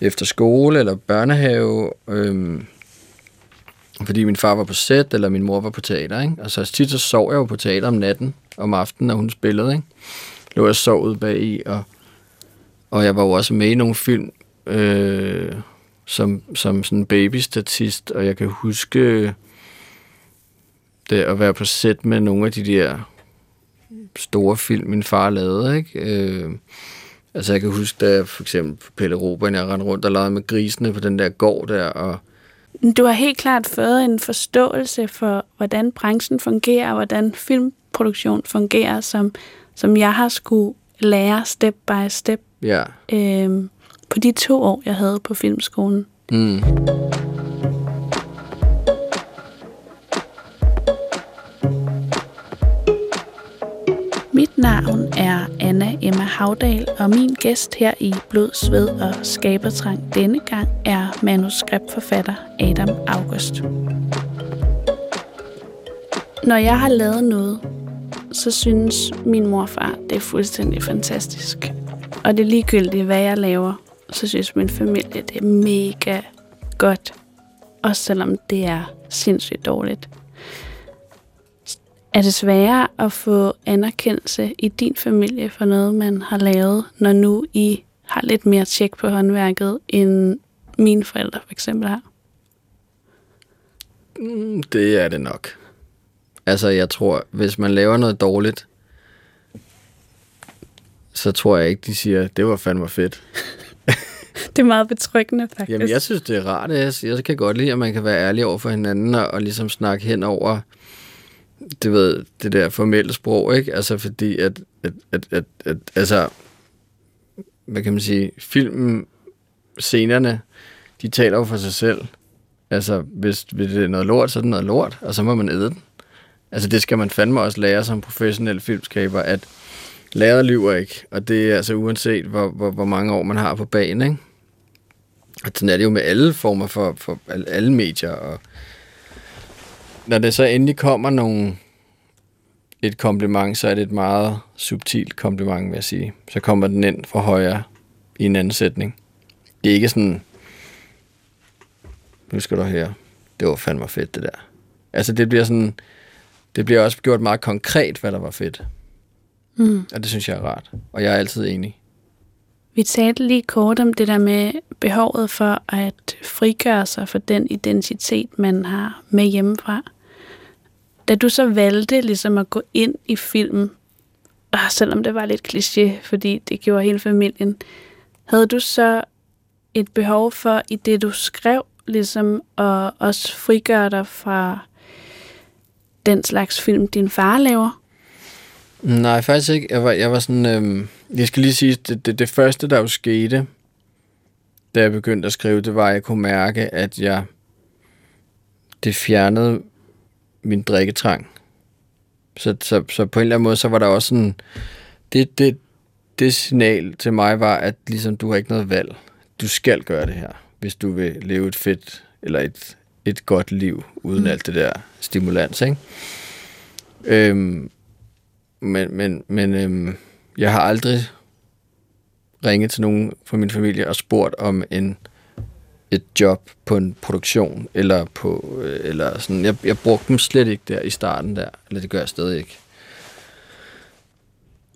efter skole eller børnehave, øh, fordi min far var på sæt, eller min mor var på teater, ikke? Og så tit så sov jeg jo på teater om natten, om aftenen, når hun spillede, ikke? Lå jeg sov ude bag i, og, og jeg var jo også med i nogle film, øh, som, som sådan babystatist, og jeg kan huske det at være på sæt med nogle af de der store film, min far lavede, ikke? Øh, altså jeg kan huske, da jeg for eksempel på Pelle Robin, jeg rendte rundt og legede med grisene på den der gård der, og Du har helt klart fået en forståelse for, hvordan branchen fungerer, og hvordan filmproduktion fungerer, som, som jeg har skulle lære step by step ja, øh, på de to år, jeg havde på filmskolen. mm. Mit navn Anna Emma Havdal, og min gæst her i Blod, Sved og Skabertrang denne gang er manuskriptforfatter Adam August. Når jeg har lavet noget, så synes min morfar, det er fuldstændig fantastisk. Og det er ligegyldigt, hvad jeg laver, så synes min familie, det er mega godt, også selvom det er sindssygt dårligt. Er det sværere at få anerkendelse i din familie for noget, man har lavet, når nu I har lidt mere tjek på håndværket, end mine forældre for eksempel har? Mm, Det er det nok. Altså, jeg tror, hvis man laver noget dårligt, så tror jeg ikke, de siger, det var fandme fedt. Det er meget betryggende, faktisk. Jamen, jeg synes, det er rart. Jeg, jeg kan godt lide, at man kan være ærlig over for hinanden og, og ligesom snakke hen over det, ved, det der formelle sprog, ikke? Altså, fordi at, at, at, at, at altså, hvad kan man sige, filmen, scenerne, de taler jo for sig selv. Altså, hvis, hvis det er noget lort, så er det noget lort, og så må man æde den. Altså, det skal man fandme også lære som professionel filmskaber, at lærer lyver ikke, og det er altså uanset, hvor, hvor, hvor mange år man har på banen, ikke? Og sådan er det jo med alle former for, for alle, alle medier, og når det så endelig kommer nogle, et kompliment, så er det et meget subtilt kompliment, vil jeg sige. Så kommer den ind fra højre i en anden sætning. Det er ikke sådan, nu skal du høre, det var fandme fedt det der. Altså det bliver sådan, det bliver også gjort meget konkret, hvad der var fedt. Mm. Og det synes jeg er rart. Og jeg er altid enig. Vi talte lige kort om det der med behovet for at frigøre sig for den identitet, man har med hjemmefra. Da du så valgte ligesom at gå ind i filmen, og selvom det var lidt kliché, fordi det gjorde hele familien, havde du så et behov for i det, du skrev, ligesom at også frigøre dig fra den slags film, din far laver? Nej, faktisk ikke. Jeg var, jeg var sådan... Øhm, jeg skal lige sige, det, det, det første, der jo skete, da jeg begyndte at skrive, det var, at jeg kunne mærke, at jeg... Det fjernede min drikketrang. Så, så, så på en eller anden måde, så var der også sådan... Det, det, det signal til mig var, at ligesom, du har ikke noget valg. Du skal gøre det her, hvis du vil leve et fedt eller et, et godt liv, uden mm. alt det der stimulans, ikke? Øhm, men, men, men øhm, jeg har aldrig ringet til nogen fra min familie og spurgt om en et job på en produktion, eller på, øh, eller sådan, jeg, jeg brugte dem slet ikke der i starten der, eller det gør jeg stadig ikke.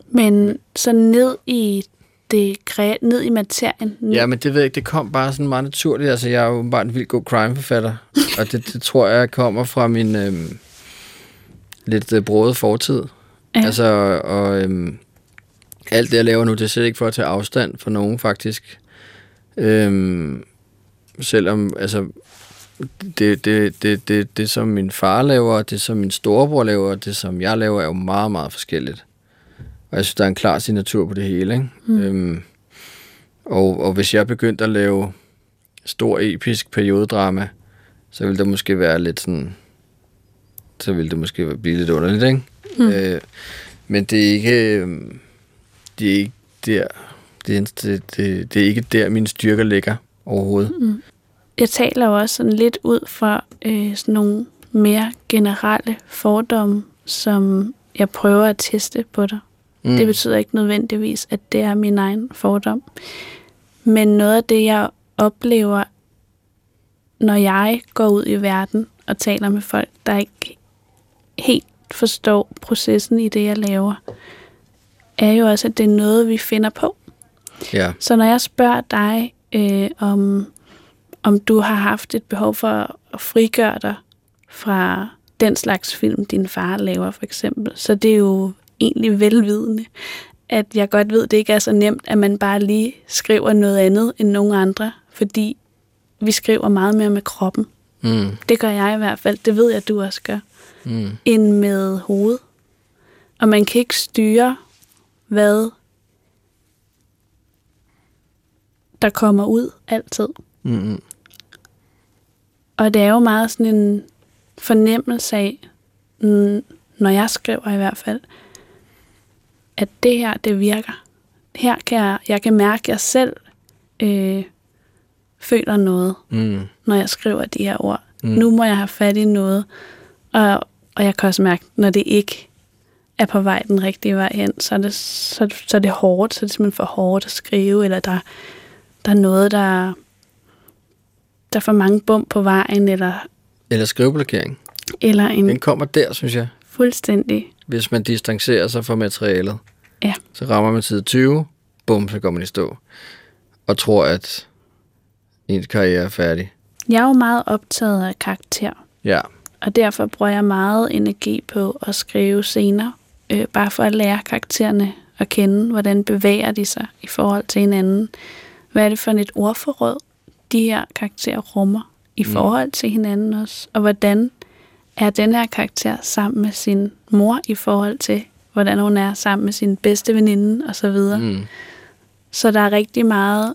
Men så ned i det ned i materien. Ned. Ja, men det ved jeg ikke, det kom bare sådan meget naturligt, altså jeg er jo bare en vild god crime-forfatter, og det, det tror jeg kommer fra min øhm, lidt øh, brode fortid. Ja. Altså, og øhm, alt det, jeg laver nu, det er slet ikke for at tage afstand fra nogen, faktisk. Øhm, selvom, altså, det, det, det, det, det, som min far laver, det som min storebror laver, det som jeg laver, er jo meget, meget forskelligt. Og jeg synes, der er en klar signatur på det hele, ikke? Mm. Øhm, og, og hvis jeg begyndte at lave stor episk periodedrama, så ville det måske være lidt sådan... Så ville det måske blive lidt underligt, ikke? Mm. Øh, men det er ikke... øh, Det er ikke der... Det det, det, det er ikke der, mine styrker ligger overhovedet. Mm. Jeg taler jo også sådan lidt ud fra øh, sådan nogle mere generelle fordomme, som jeg prøver at teste på dig. Mm. Det betyder ikke nødvendigvis, at det er min egen fordom. Men noget af det, jeg oplever, når jeg går ud i verden og taler med folk, der ikke helt forstår processen i det, jeg laver, er jo også, at det er noget, vi finder på. Ja. Så når jeg spørger dig, øh, om, om du har haft et behov for at frigøre dig fra den slags film, din far laver for eksempel, så det er jo egentlig velvidende, at jeg godt ved, det ikke er så nemt, at man bare lige skriver noget andet end nogen andre, fordi vi skriver meget mere med kroppen. Mm. Det gør jeg i hvert fald. Det ved jeg, at du også gør. Mm. End med hovedet. Og man kan ikke styre, hvad der kommer ud altid. Mm. Og det er jo meget sådan en fornemmelse af, mm, når jeg skriver i hvert fald, at det her, det virker. Her kan jeg, jeg kan mærke, at jeg selv øh, føler noget, Mm. når jeg skriver de her ord. Mm. Nu må jeg have fat i noget. Og, og jeg kan også mærke, når det ikke er på vej den rigtige vej hen, så er det, så, så er det hårdt, så er det simpelthen for hårdt at skrive, eller der, der er noget, der, der er for mange bum på vejen, eller, Eller skriveblokering. eller en Den kommer der, synes jeg. fuldstændig... Hvis man distancerer sig fra materialet. Ja. Så rammer man side 20, bum, så går man i stå. Og tror, at ens karriere er færdig. Jeg er jo meget optaget af karakter, Ja, og derfor bruger jeg meget energi på at skrive scener, øh, bare for at lære karaktererne at kende, hvordan bevæger de sig i forhold til hinanden. Hvad er det for et ordforråd, de her karakterer rummer i Mm. forhold til hinanden også, og hvordan er den her karakter sammen med sin mor i forhold til, hvordan hun er sammen med sin bedste veninde osv. Mm. mm. Så der er rigtig meget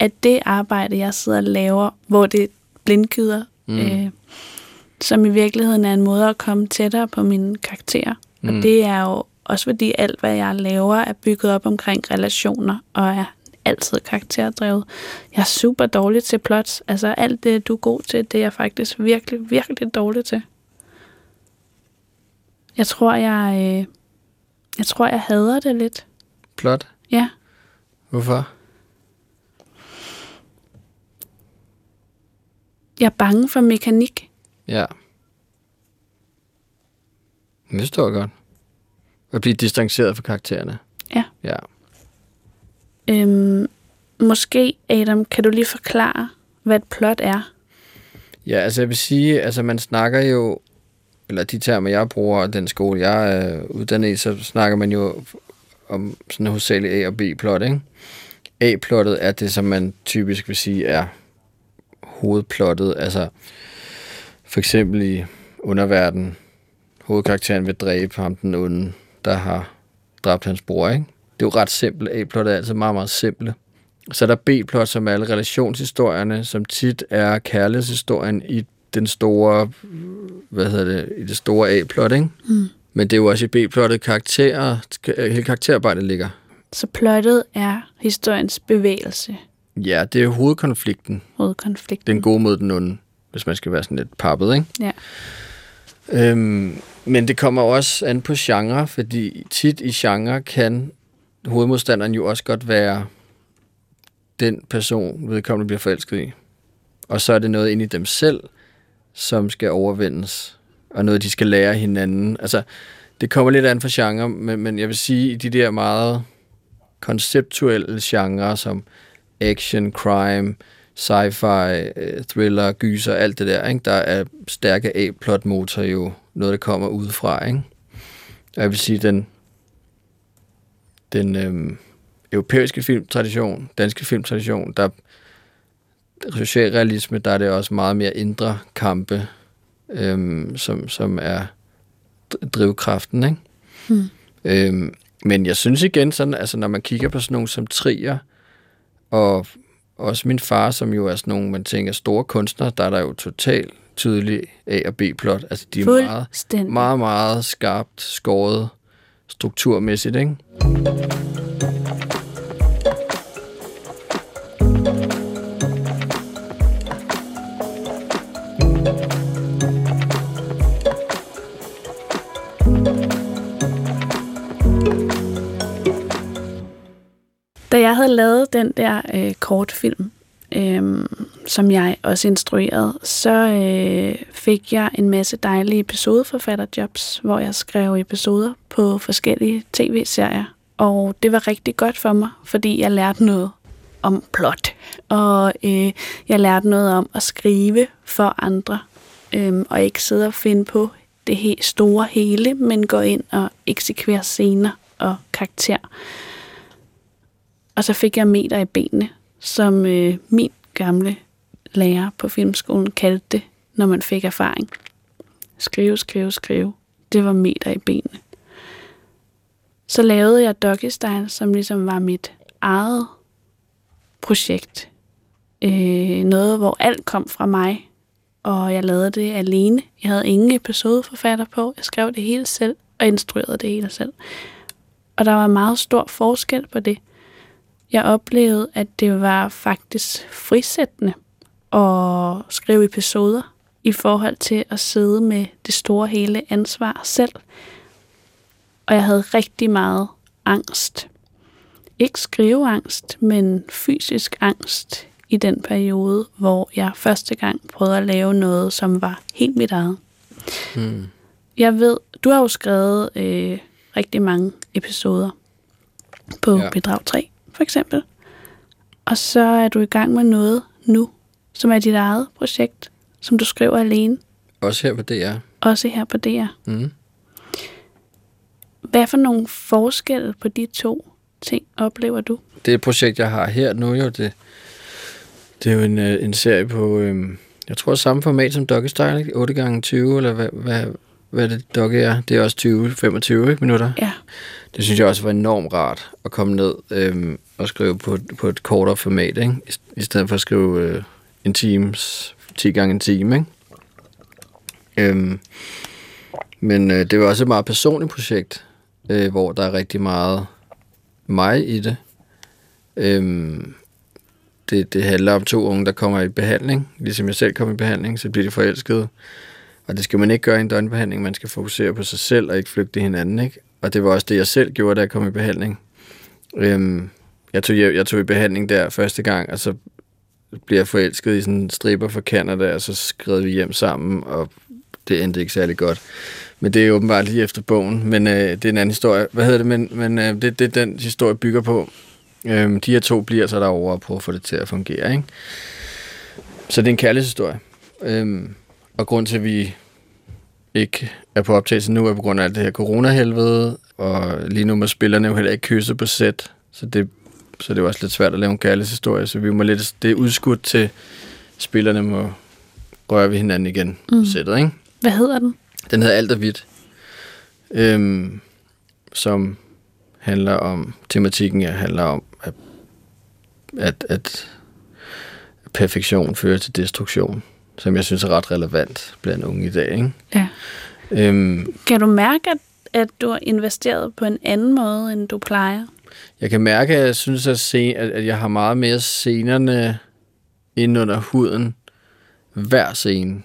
af det arbejde, jeg sidder og laver, hvor det blindgyder, Mm. øh, som i virkeligheden er en måde at komme tættere på mine karakterer. Mm. Og det er jo også fordi alt, hvad jeg laver, er bygget op omkring relationer, og er altid karakterdrevet. Jeg er super dårlig til plots. Altså alt det, du er god til, det er jeg faktisk virkelig, virkelig dårlig til. Jeg tror, jeg, øh, jeg tror, jeg hader det lidt. Plot. Ja. Hvorfor? Jeg er bange for mekanik. Ja. Det står godt. At blive distanceret fra karaktererne. Ja. Ja. Øhm, måske, Adam, kan du lige forklare, hvad et plot er? Ja, altså jeg vil sige, altså man snakker jo, eller de termer, jeg bruger, og den skole, jeg er uddannet i, så snakker man jo om sådan hovedsageligt A- og B-plot, ikke? A-plottet er det, som man typisk vil sige er hovedplottet, altså for eksempel i underverden, hovedkarakteren vil dræbe ham den onde, der har dræbt hans bror, ikke? Det er jo ret simpelt. A-plot er altid meget, meget simple. Så er der B-plot, som er alle relationshistorierne, som tit er kærlighedshistorien i den store, hvad hedder det, i det store A-plot, ikke? Mm. Men det er jo også i B-plottet karakterer, hele karakterarbejdet ligger. Så plottet er historiens bevægelse, Ja, det er hovedkonflikten. hovedkonflikten. Den gode mod den onde, hvis man skal være sådan lidt pappet, ikke? Ja. Øhm, men det kommer også an på genre, fordi tit i genre kan hovedmodstanderen jo også godt være den person, vedkommende bliver forelsket i. Og så er det noget inde i dem selv, som skal overvindes, og noget, de skal lære hinanden. Altså, det kommer lidt an for genre, men, men jeg vil sige, i de der meget konceptuelle genrer, som action, crime, sci-fi, øh, thriller, gyser, alt det der, ikke? der er stærke A-plot-motor jo noget, der kommer udefra. Ikke? Og jeg vil sige, den, den øhm, europæiske filmtradition, danske filmtradition, der socialrealisme, der er det også meget mere indre kampe, øhm, som, som er dr- drivkraften. Ikke? Hmm. Øhm, men jeg synes igen, sådan, altså, når man kigger på sådan nogle som Trier, og også min far, som jo er sådan nogle, man tænker, store kunstnere, der er der jo totalt tydelig A- og B-plot. Altså, de er meget, meget, meget skarpt skåret strukturmæssigt, ikke? Da jeg havde lavet den der øh, kortfilm, øh, som jeg også instruerede, så øh, fik jeg en masse dejlige episodeforfatterjobs, hvor jeg skrev episoder på forskellige tv-serier. Og det var rigtig godt for mig, fordi jeg lærte noget om plot, og øh, jeg lærte noget om at skrive for andre, øh, og ikke sidde og finde på det helt store hele, men gå ind og eksekvere scener og karakter. Og så fik jeg meter i benene, som øh, min gamle lærer på filmskolen kaldte det, når man fik erfaring. Skrive, skrive, skrive. Det var meter i benene. Så lavede jeg Doggy Style, som ligesom var mit eget projekt. Øh, noget, hvor alt kom fra mig, og jeg lavede det alene. Jeg havde ingen episodeforfatter på. Jeg skrev det hele selv, og instruerede det hele selv. Og der var meget stor forskel på det. Jeg oplevede, at det var faktisk frisættende at skrive episoder i forhold til at sidde med det store hele ansvar selv. Og jeg havde rigtig meget angst. Ikke skriveangst, men fysisk angst i den periode, hvor jeg første gang prøvede at lave noget, som var helt mit eget. Mm. Jeg ved, du har jo skrevet øh, rigtig mange episoder på Ja. Bedrag 3, for eksempel. Og så er du i gang med noget nu, som er dit eget projekt, som du skriver alene, Også her på DR. også her på DR. Mm. Hvad for nogle forskelle på de to ting oplever du? Det projekt, jeg har her nu, jo, det, det er jo en, øh, en serie på, øhm, jeg tror, samme format som Doggy Style, ikke? 8 gange 20 eller hvad, hvad, hvad det Doggy er. Det er også 20-25 ikke, minutter. Ja. Det synes jeg også var enormt rart at komme ned øhm, og skrive på, på et kortere format, ikke? I, i stedet for at skrive øh, en times, 10 gange en time, ikke? Øhm, men øh, det var også et meget personligt projekt, øh, hvor der er rigtig meget mig i det. Øhm, det. Det handler om to unge, der kommer i behandling. Ligesom jeg selv kom i behandling, så bliver de forelskede. Og det skal man ikke gøre i en døgnbehandling. Man skal fokusere på sig selv og ikke flygte hinanden. Ikke? Og det var også det, jeg selv gjorde, da jeg kom i behandling. Øhm, jeg, tog, jeg, jeg tog i behandling der første gang, og så blev jeg forelsket i sådan en striber fra Canada, og så skrev vi hjem sammen, og det endte ikke særlig godt. Men det er åbenbart lige efter bogen, men øh, det er en anden historie. Hvad hedder det? Men, men øh, det, det den historie bygger på. Øhm, de her to bliver så derovre og prøver at få det til at fungere. Ikke? Så det er en kærlighedshistorie. Øhm, og grund til, at vi ikke er på optagelse nu, er på grund af alt det her coronahelvede, og lige nu må spillerne jo heller ikke kysse på sæt, så det, så det er også lidt svært at lave en kærlighedshistorie, så vi må lidt, det er udskudt til spillerne må røre ved hinanden igen mm. På sættet, ikke? Hvad hedder den? Den hedder Alt er hvidt, øhm, som handler om, tematikken ja, handler om, at, at, at perfektion fører til destruktion, som jeg synes er ret relevant blandt unge i dag. Ikke? Ja. Øhm, Kan du mærke, at, at du har investeret på en anden måde, end du plejer? jeg kan mærke, at jeg synes, at, se, at, at jeg har meget mere scenerne inde under huden. Hver scene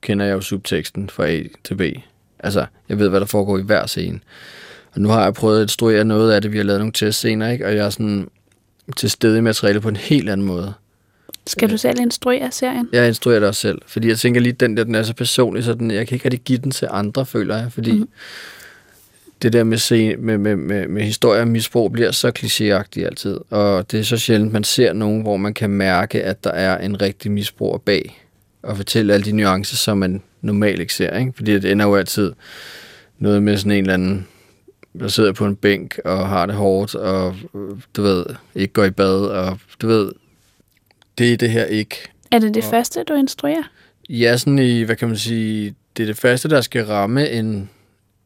kender jeg jo subteksten fra A til B. Altså, jeg ved, hvad der foregår i hver scene. Og nu har jeg prøvet at instruere noget af det. Vi har lavet nogle testscener, ikke? Og jeg er sådan til stede i materialet på en helt anden måde. Skal du selv instruere serien? Jeg instruerer det også selv, fordi jeg tænker lige, den der, den er så personlig, så den, jeg kan ikke rigtig give den til andre, føler jeg, fordi Mhm. mm. det der med, se, med, med, med, med historie og misbrug bliver så klichéagtigt altid, og det er så sjældent, man ser nogen, hvor man kan mærke, at der er en rigtig misbruger bag, og fortælle alle de nuancer, som man normalt ikke ser, ikke? fordi det ender jo altid noget med sådan en eller anden, der sidder på en bænk og har det hårdt, og øh, du ved, ikke går i bad, og du ved, det er det her ikke. Er det det Og- første, du instruerer? Ja, sådan i, hvad kan man sige, det er det første, der skal ramme en,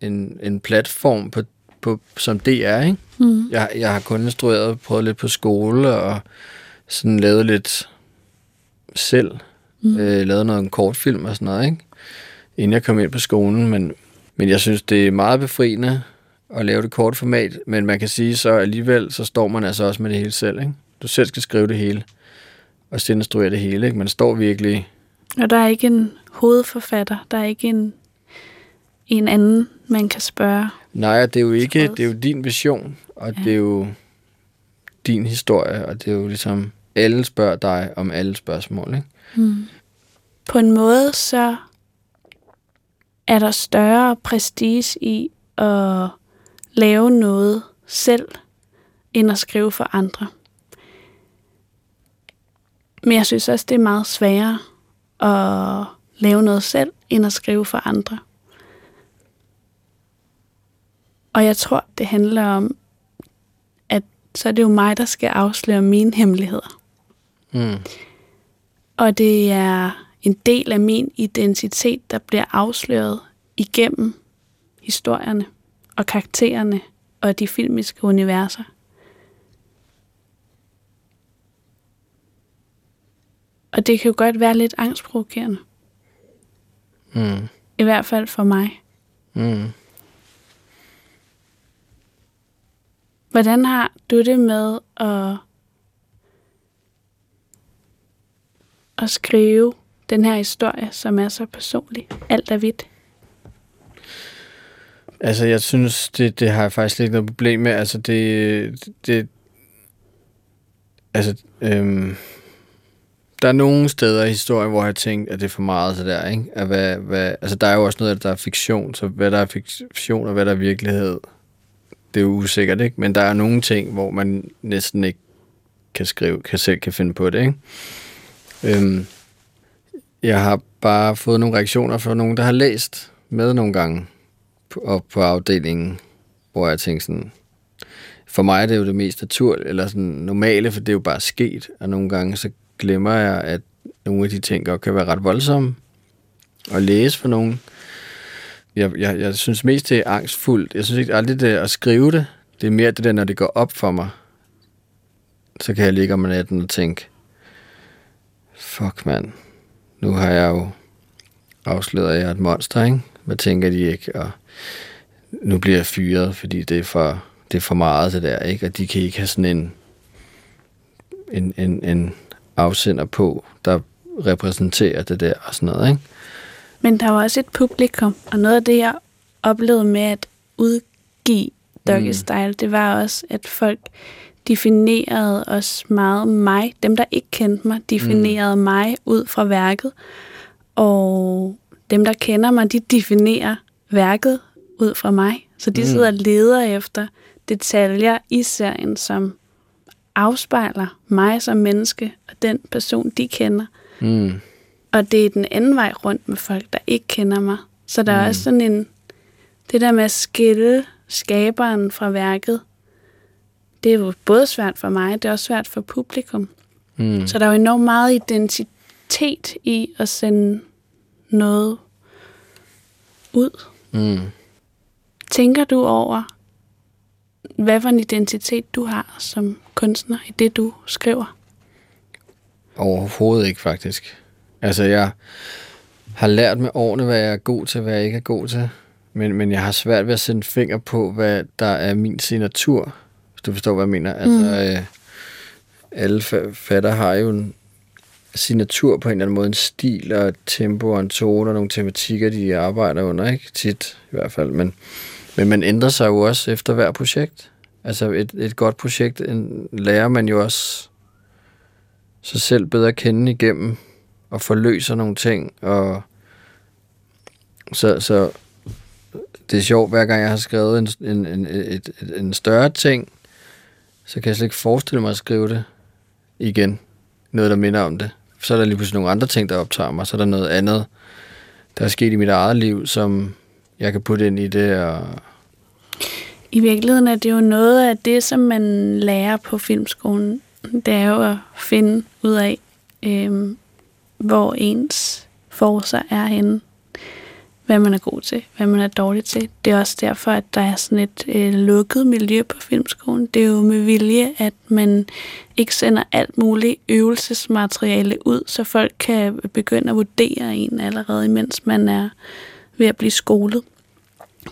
en, en platform på, på, som DR, ikke? Mm. Jeg, jeg har kun instrueret, prøvet lidt på skole og sådan lavet lidt selv. Mm. Øh, lavet noget en kortfilm og sådan noget, ikke? Inden jeg kom ind på skolen, men, men jeg synes, det er meget befriende at lave det kort format, men man kan sige så alligevel, så står man altså også med det hele selv, ikke? Du selv skal skrive det hele, og selv instruere det hele, ikke? Man står virkelig Og der er ikke en hovedforfatter, der er ikke en, en anden, man kan spørge. Nej, det er jo ikke, det er jo din vision, og ja. det er jo din historie, og det er jo ligesom, alle spørger dig om alle spørgsmål, ikke? Mm. På en måde, så er der større prestige i at lave noget selv, end at skrive for andre. Men jeg synes også, det er meget sværere at lave noget selv, end at skrive for andre. Og jeg tror, det handler om, at så er det jo mig, der skal afsløre mine hemmeligheder. Mm. Og det er en del af min identitet, der bliver afsløret igennem historierne og karaktererne og de filmiske universer. Og det kan jo godt være lidt angstprovokerende. Mm. I hvert fald for mig. Mm. Hvordan har du det med at, at skrive den her historie, som er så personlig? Alt er hvidt. Altså, jeg synes, det, det har jeg faktisk ikke noget problem med. Altså, det, det, altså, øhm, der er nogle steder i historien, hvor jeg har tænkt, at det er for meget så der, ikke? At hvad, hvad, altså, der er jo også noget, der er fiktion, så hvad der er fiktion og hvad der er virkelighed, det er jo usikkert, ikke? Men der er nogle ting, hvor man næsten ikke kan skrive, kan selv kan finde på det, ikke? Øhm, jeg har bare fået nogle reaktioner fra nogen, der har læst med nogle gange på, op på afdelingen, hvor jeg tænkte sådan, for mig er det jo det mest naturlige, eller sådan normale, for det er jo bare sket, og nogle gange så glemmer jeg, at nogle af de ting godt kan være ret voldsomme at læse for nogen. Jeg, jeg, jeg synes mest, det er angstfuldt. Jeg synes ikke aldrig, det er at skrive det. Det er mere det der, når det går op for mig. Så kan jeg ligge om natten og tænke, fuck mand, nu har jeg jo afsløret, at jeg er et monster, ikke? Hvad tænker de ikke? Og nu bliver jeg fyret, fordi det er for, det er for meget det der, ikke? Og de kan ikke have sådan en, en, en, en afsender på, der repræsenterer det der og sådan noget, ikke? Men der var også et publikum, og noget af det, jeg oplevede med at udgive Doggy mm. Style, det var også, at folk definerede også meget mig. Dem, der ikke kendte mig, definerede mm. mig ud fra værket. Og dem, der kender mig, de definerer værket ud fra mig. Så de mm. sidder og leder efter detaljer i serien, som afspejler mig som menneske og den person, de kender. Mm. Og det er den anden vej rundt med folk, der ikke kender mig. Så der mm. er også sådan en... Det der med at skille skaberen fra værket, det er jo både svært for mig, det er også svært for publikum. Mm. Så der er jo enormt meget identitet i at sende noget ud. Mm. Tænker du over, hvad for en identitet du har som kunstner i det, du skriver? Overhovedet ikke, faktisk. Altså, jeg har lært med årene, hvad jeg er god til, hvad jeg ikke er god til. Men, men jeg har svært ved at sætte finger på, hvad der er min signatur, hvis du forstår, hvad jeg mener. Altså, mm. øh, alle fatter har jo en signatur på en eller anden måde, en stil og et tempo og en tone og nogle tematikker, de arbejder under, ikke? Tit i hvert fald. Men, men man ændrer sig jo også efter hver projekt. Altså et, et godt projekt en, lærer man jo også sig selv bedre at kende igennem og forløser nogle ting. Og så, så det er sjovt, hver gang jeg har skrevet en, en, en, et, et, en større ting, så kan jeg slet ikke forestille mig at skrive det igen. Noget, der minder om det. Så er der lige pludselig nogle andre ting, der optager mig. Så er der noget andet, der er sket i mit eget liv, som jeg kan putte ind i det. Og i virkeligheden er det jo noget af det, som man lærer på filmskolen. Det er jo at finde ud af, øh, hvor ens forser er henne. Hvad man er god til, hvad man er dårlig til. Det er også derfor, at der er sådan et øh, lukket miljø på filmskolen. Det er jo med vilje, at man ikke sender alt muligt øvelsesmateriale ud, så folk kan begynde at vurdere en allerede, imens man er ved at blive skolet.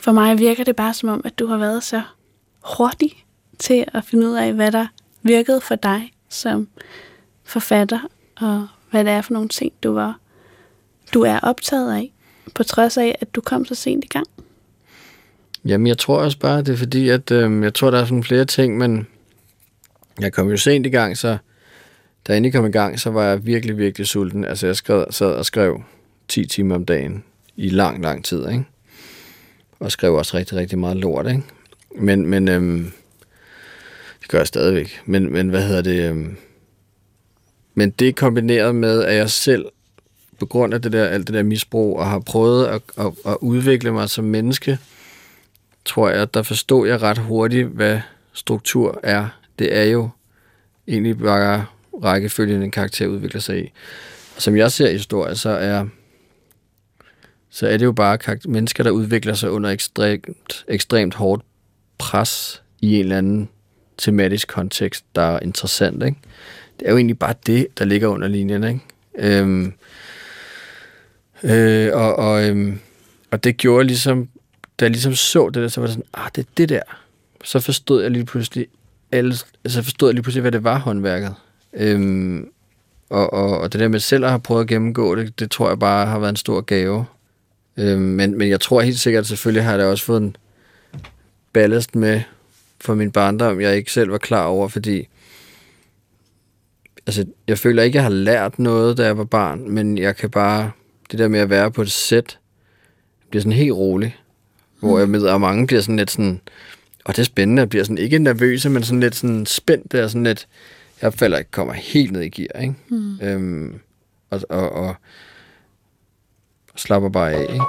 For mig virker det bare som om, at du har været så hurtig til at finde ud af, hvad der virkede for dig som forfatter, og hvad det er for nogle ting, du var du er optaget af, på trods af, at du kom så sent i gang? Jamen, jeg tror også bare, det er fordi, at øh, jeg tror, der er sådan flere ting, men jeg kom jo sent i gang, så da jeg endelig kom i gang, så var jeg virkelig, virkelig sulten. Altså, jeg skrev, sad og skrev 10 timer om dagen i lang, lang tid, ikke? Og skrev også rigtig, rigtig meget lort, ikke? Men, men øhm, det gør jeg stadigvæk. Men, men hvad hedder det? Øhm, men det kombineret med, at jeg selv på grund af det der, alt det der misbrug, og har prøvet at, at, at udvikle mig som menneske, tror jeg, at der forstod jeg ret hurtigt, hvad struktur er. Det er jo egentlig bare rækkefølgen, en karakter udvikler sig i. Og som jeg ser i historie, så er, så er det jo bare mennesker, der udvikler sig under ekstremt, ekstremt hårdt pres i en eller anden tematisk kontekst, der er interessant. Ikke? Det er jo egentlig bare det, der ligger under linjen. Ikke? Øhm, øh, og, og, øhm, og det gjorde ligesom, da jeg ligesom så det der, så var det sådan, ah, det er det der. Så forstod jeg lige pludselig, alle, altså forstod jeg lige pludselig, hvad det var håndværket. Øhm, og, og, og det der med selv at have prøvet at gennemgå det, det tror jeg bare har været en stor gave. Øhm, men, men jeg tror helt sikkert, at selvfølgelig har jeg også fået en ballast med for min barndom, jeg ikke selv var klar over, fordi altså, jeg føler ikke, jeg har lært noget, da jeg var barn, men jeg kan bare, det der med at være på et sæt, bliver sådan helt rolig. Hvor jeg med, og mange bliver sådan lidt sådan, og det er spændende, jeg bliver sådan ikke nervøs, men sådan lidt sådan spændt, der sådan lidt, jeg falder ikke, kommer helt ned i gear, ikke? Mm. Øhm, og, og, og, slapper bare af, ikke?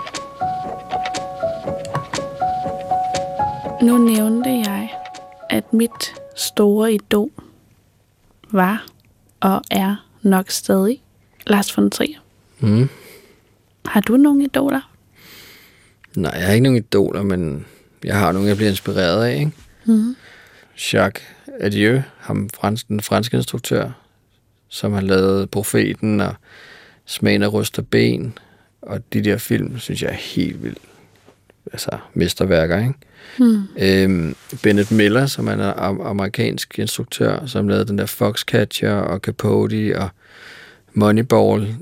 Nu nævnte jeg, at mit store idol var og er nok stadig Lars von Trier. Mm. Har du nogle idoler? Nej, jeg har ikke nogen idoler, men jeg har nogle, jeg bliver inspireret af, ikke? Mm. Jacques Adieu, ham fransk, den franske instruktør, som har lavet Profeten og Smagen af Ryst og Ben, og de der film, synes jeg er helt vildt. Altså, mesterværker, ikke? Mm. Øhm, Bennett Miller, som er en am- amerikansk instruktør, som lavede den der Foxcatcher og Capote og Moneyball,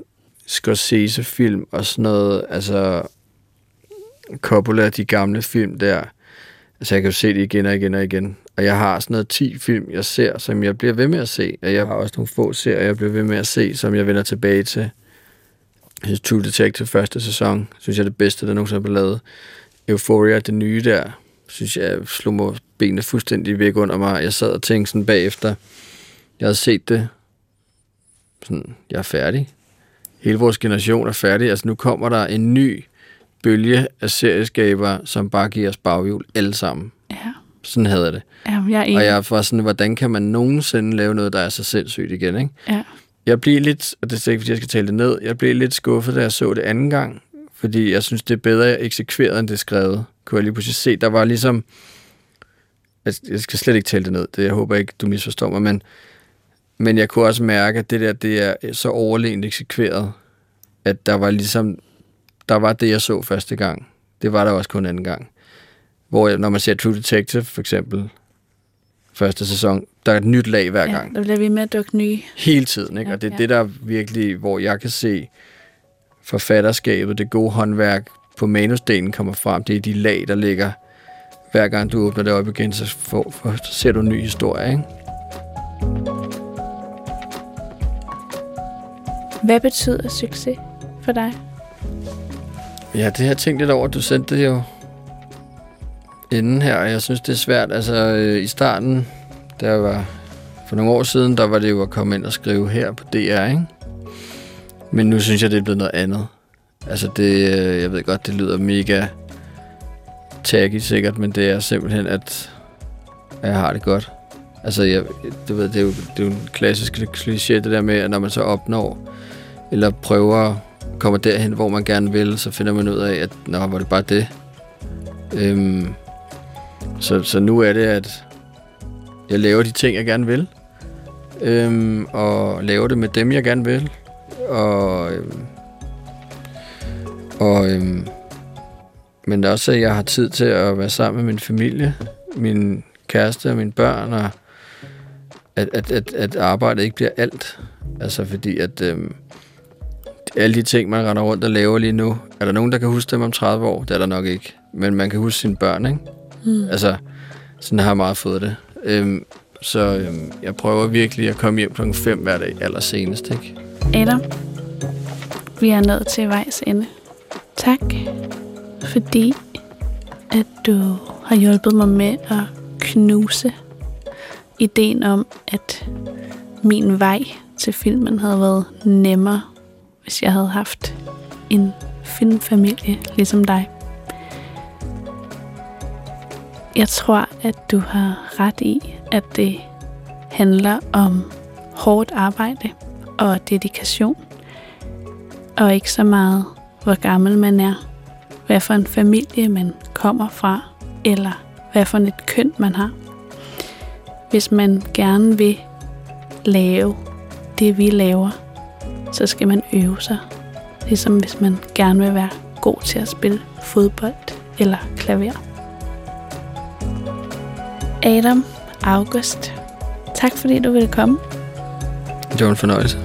Scorsese-film og sådan noget. Altså, Coppola, de gamle film der. Altså, jeg kan jo se det igen og igen og igen. Og jeg har sådan noget 10 film, jeg ser, som jeg bliver ved med at se. Og jeg har også nogle få serier, jeg bliver ved med at se, som jeg vender tilbage til. Jeg synes, True Detective første sæson, synes jeg er det bedste, der nogensinde er blevet lavet. Euphoria, det nye der, synes jeg slog mig benene fuldstændig væk under mig. Jeg sad og tænkte sådan bagefter, jeg havde set det, sådan, jeg er færdig. Hele vores generation er færdig. Altså nu kommer der en ny bølge af serieskabere, som bare giver os baghjul alle sammen. Ja. Sådan havde jeg det. ja, jeg er enig. Og jeg var sådan, hvordan kan man nogensinde lave noget, der er så sindssygt igen, ikke? Ja. Jeg blev lidt, og det er ikke, fordi jeg skal tale det ned, jeg blev lidt skuffet, da jeg så det anden gang, fordi jeg synes, det er bedre eksekveret, end det er skrevet. Kunne jeg lige pludselig se, der var ligesom, altså, jeg skal slet ikke tale det ned, det, jeg håber ikke, du misforstår mig, men, men jeg kunne også mærke, at det der, det er så overlegent eksekveret, at der var ligesom, der var det, jeg så første gang. Det var der også kun anden gang. Hvor når man ser True Detective, for eksempel, første sæson, der er et nyt lag hver ja, gang der bliver vi med at dukke nye. hele tiden. Ikke? Ja, Og det er ja. det, der virkelig, hvor jeg kan se forfatterskabet, det gode håndværk på manusdelen kommer frem. Det er de lag, der ligger hver gang du åbner det op igen, så, får, for, så ser du en ny historie. Ikke? Hvad betyder succes for dig? Ja, det har jeg tænkt lidt over. Du sendte det jo inden her, og jeg synes, det er svært. Altså, øh, i starten, der var for nogle år siden, der var det jo at komme ind og skrive her på DR, ikke? Men nu synes jeg, det er blevet noget andet. Altså, det, øh, jeg ved godt, det lyder mega taggy sikkert, men det er simpelthen, at jeg har det godt. Altså, jeg, du ved, det, er jo, det er jo en klassisk kliché, det der med, at når man så opnår, eller prøver kommer derhen, hvor man gerne vil, så finder man ud af, at nå, var det bare det. Øhm, så, så nu er det, at jeg laver de ting, jeg gerne vil. Øhm, og laver det med dem, jeg gerne vil. Og, øhm, og øhm, men det er også, at jeg har tid til at være sammen med min familie, min kæreste og mine børn, og at, at, at, at arbejdet ikke bliver alt. Altså fordi, at øhm, alle de ting, man render rundt og laver lige nu, er der nogen, der kan huske dem om 30 år? Det er der nok ikke. Men man kan huske sine børn, ikke? Mm. Altså, sådan har jeg meget fået det. Øhm, så øhm, jeg prøver virkelig at komme hjem klokken 5 hver dag, allersenest, ikke? Adam, vi er nået til vejs ende. Tak, fordi at du har hjulpet mig med at knuse ideen om, at min vej til filmen havde været nemmere, hvis jeg havde haft en filmfamilie ligesom dig. Jeg tror, at du har ret i, at det handler om hårdt arbejde og dedikation, og ikke så meget, hvor gammel man er, hvad for en familie man kommer fra, eller hvad for et køn man har. Hvis man gerne vil lave det, vi laver, så skal man øve sig. Ligesom hvis man gerne vil være god til at spille fodbold eller klaver. Adam August, tak fordi du ville komme. Det var en fornøjelse.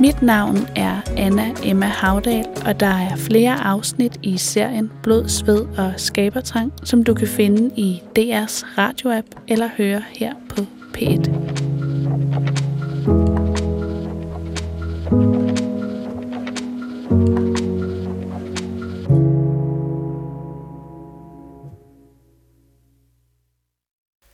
Mit navn er Anna Emma Havdal, og der er flere afsnit i serien Blod, Sved og Skabertrang, som du kan finde i DR's radioapp eller høre her på P1.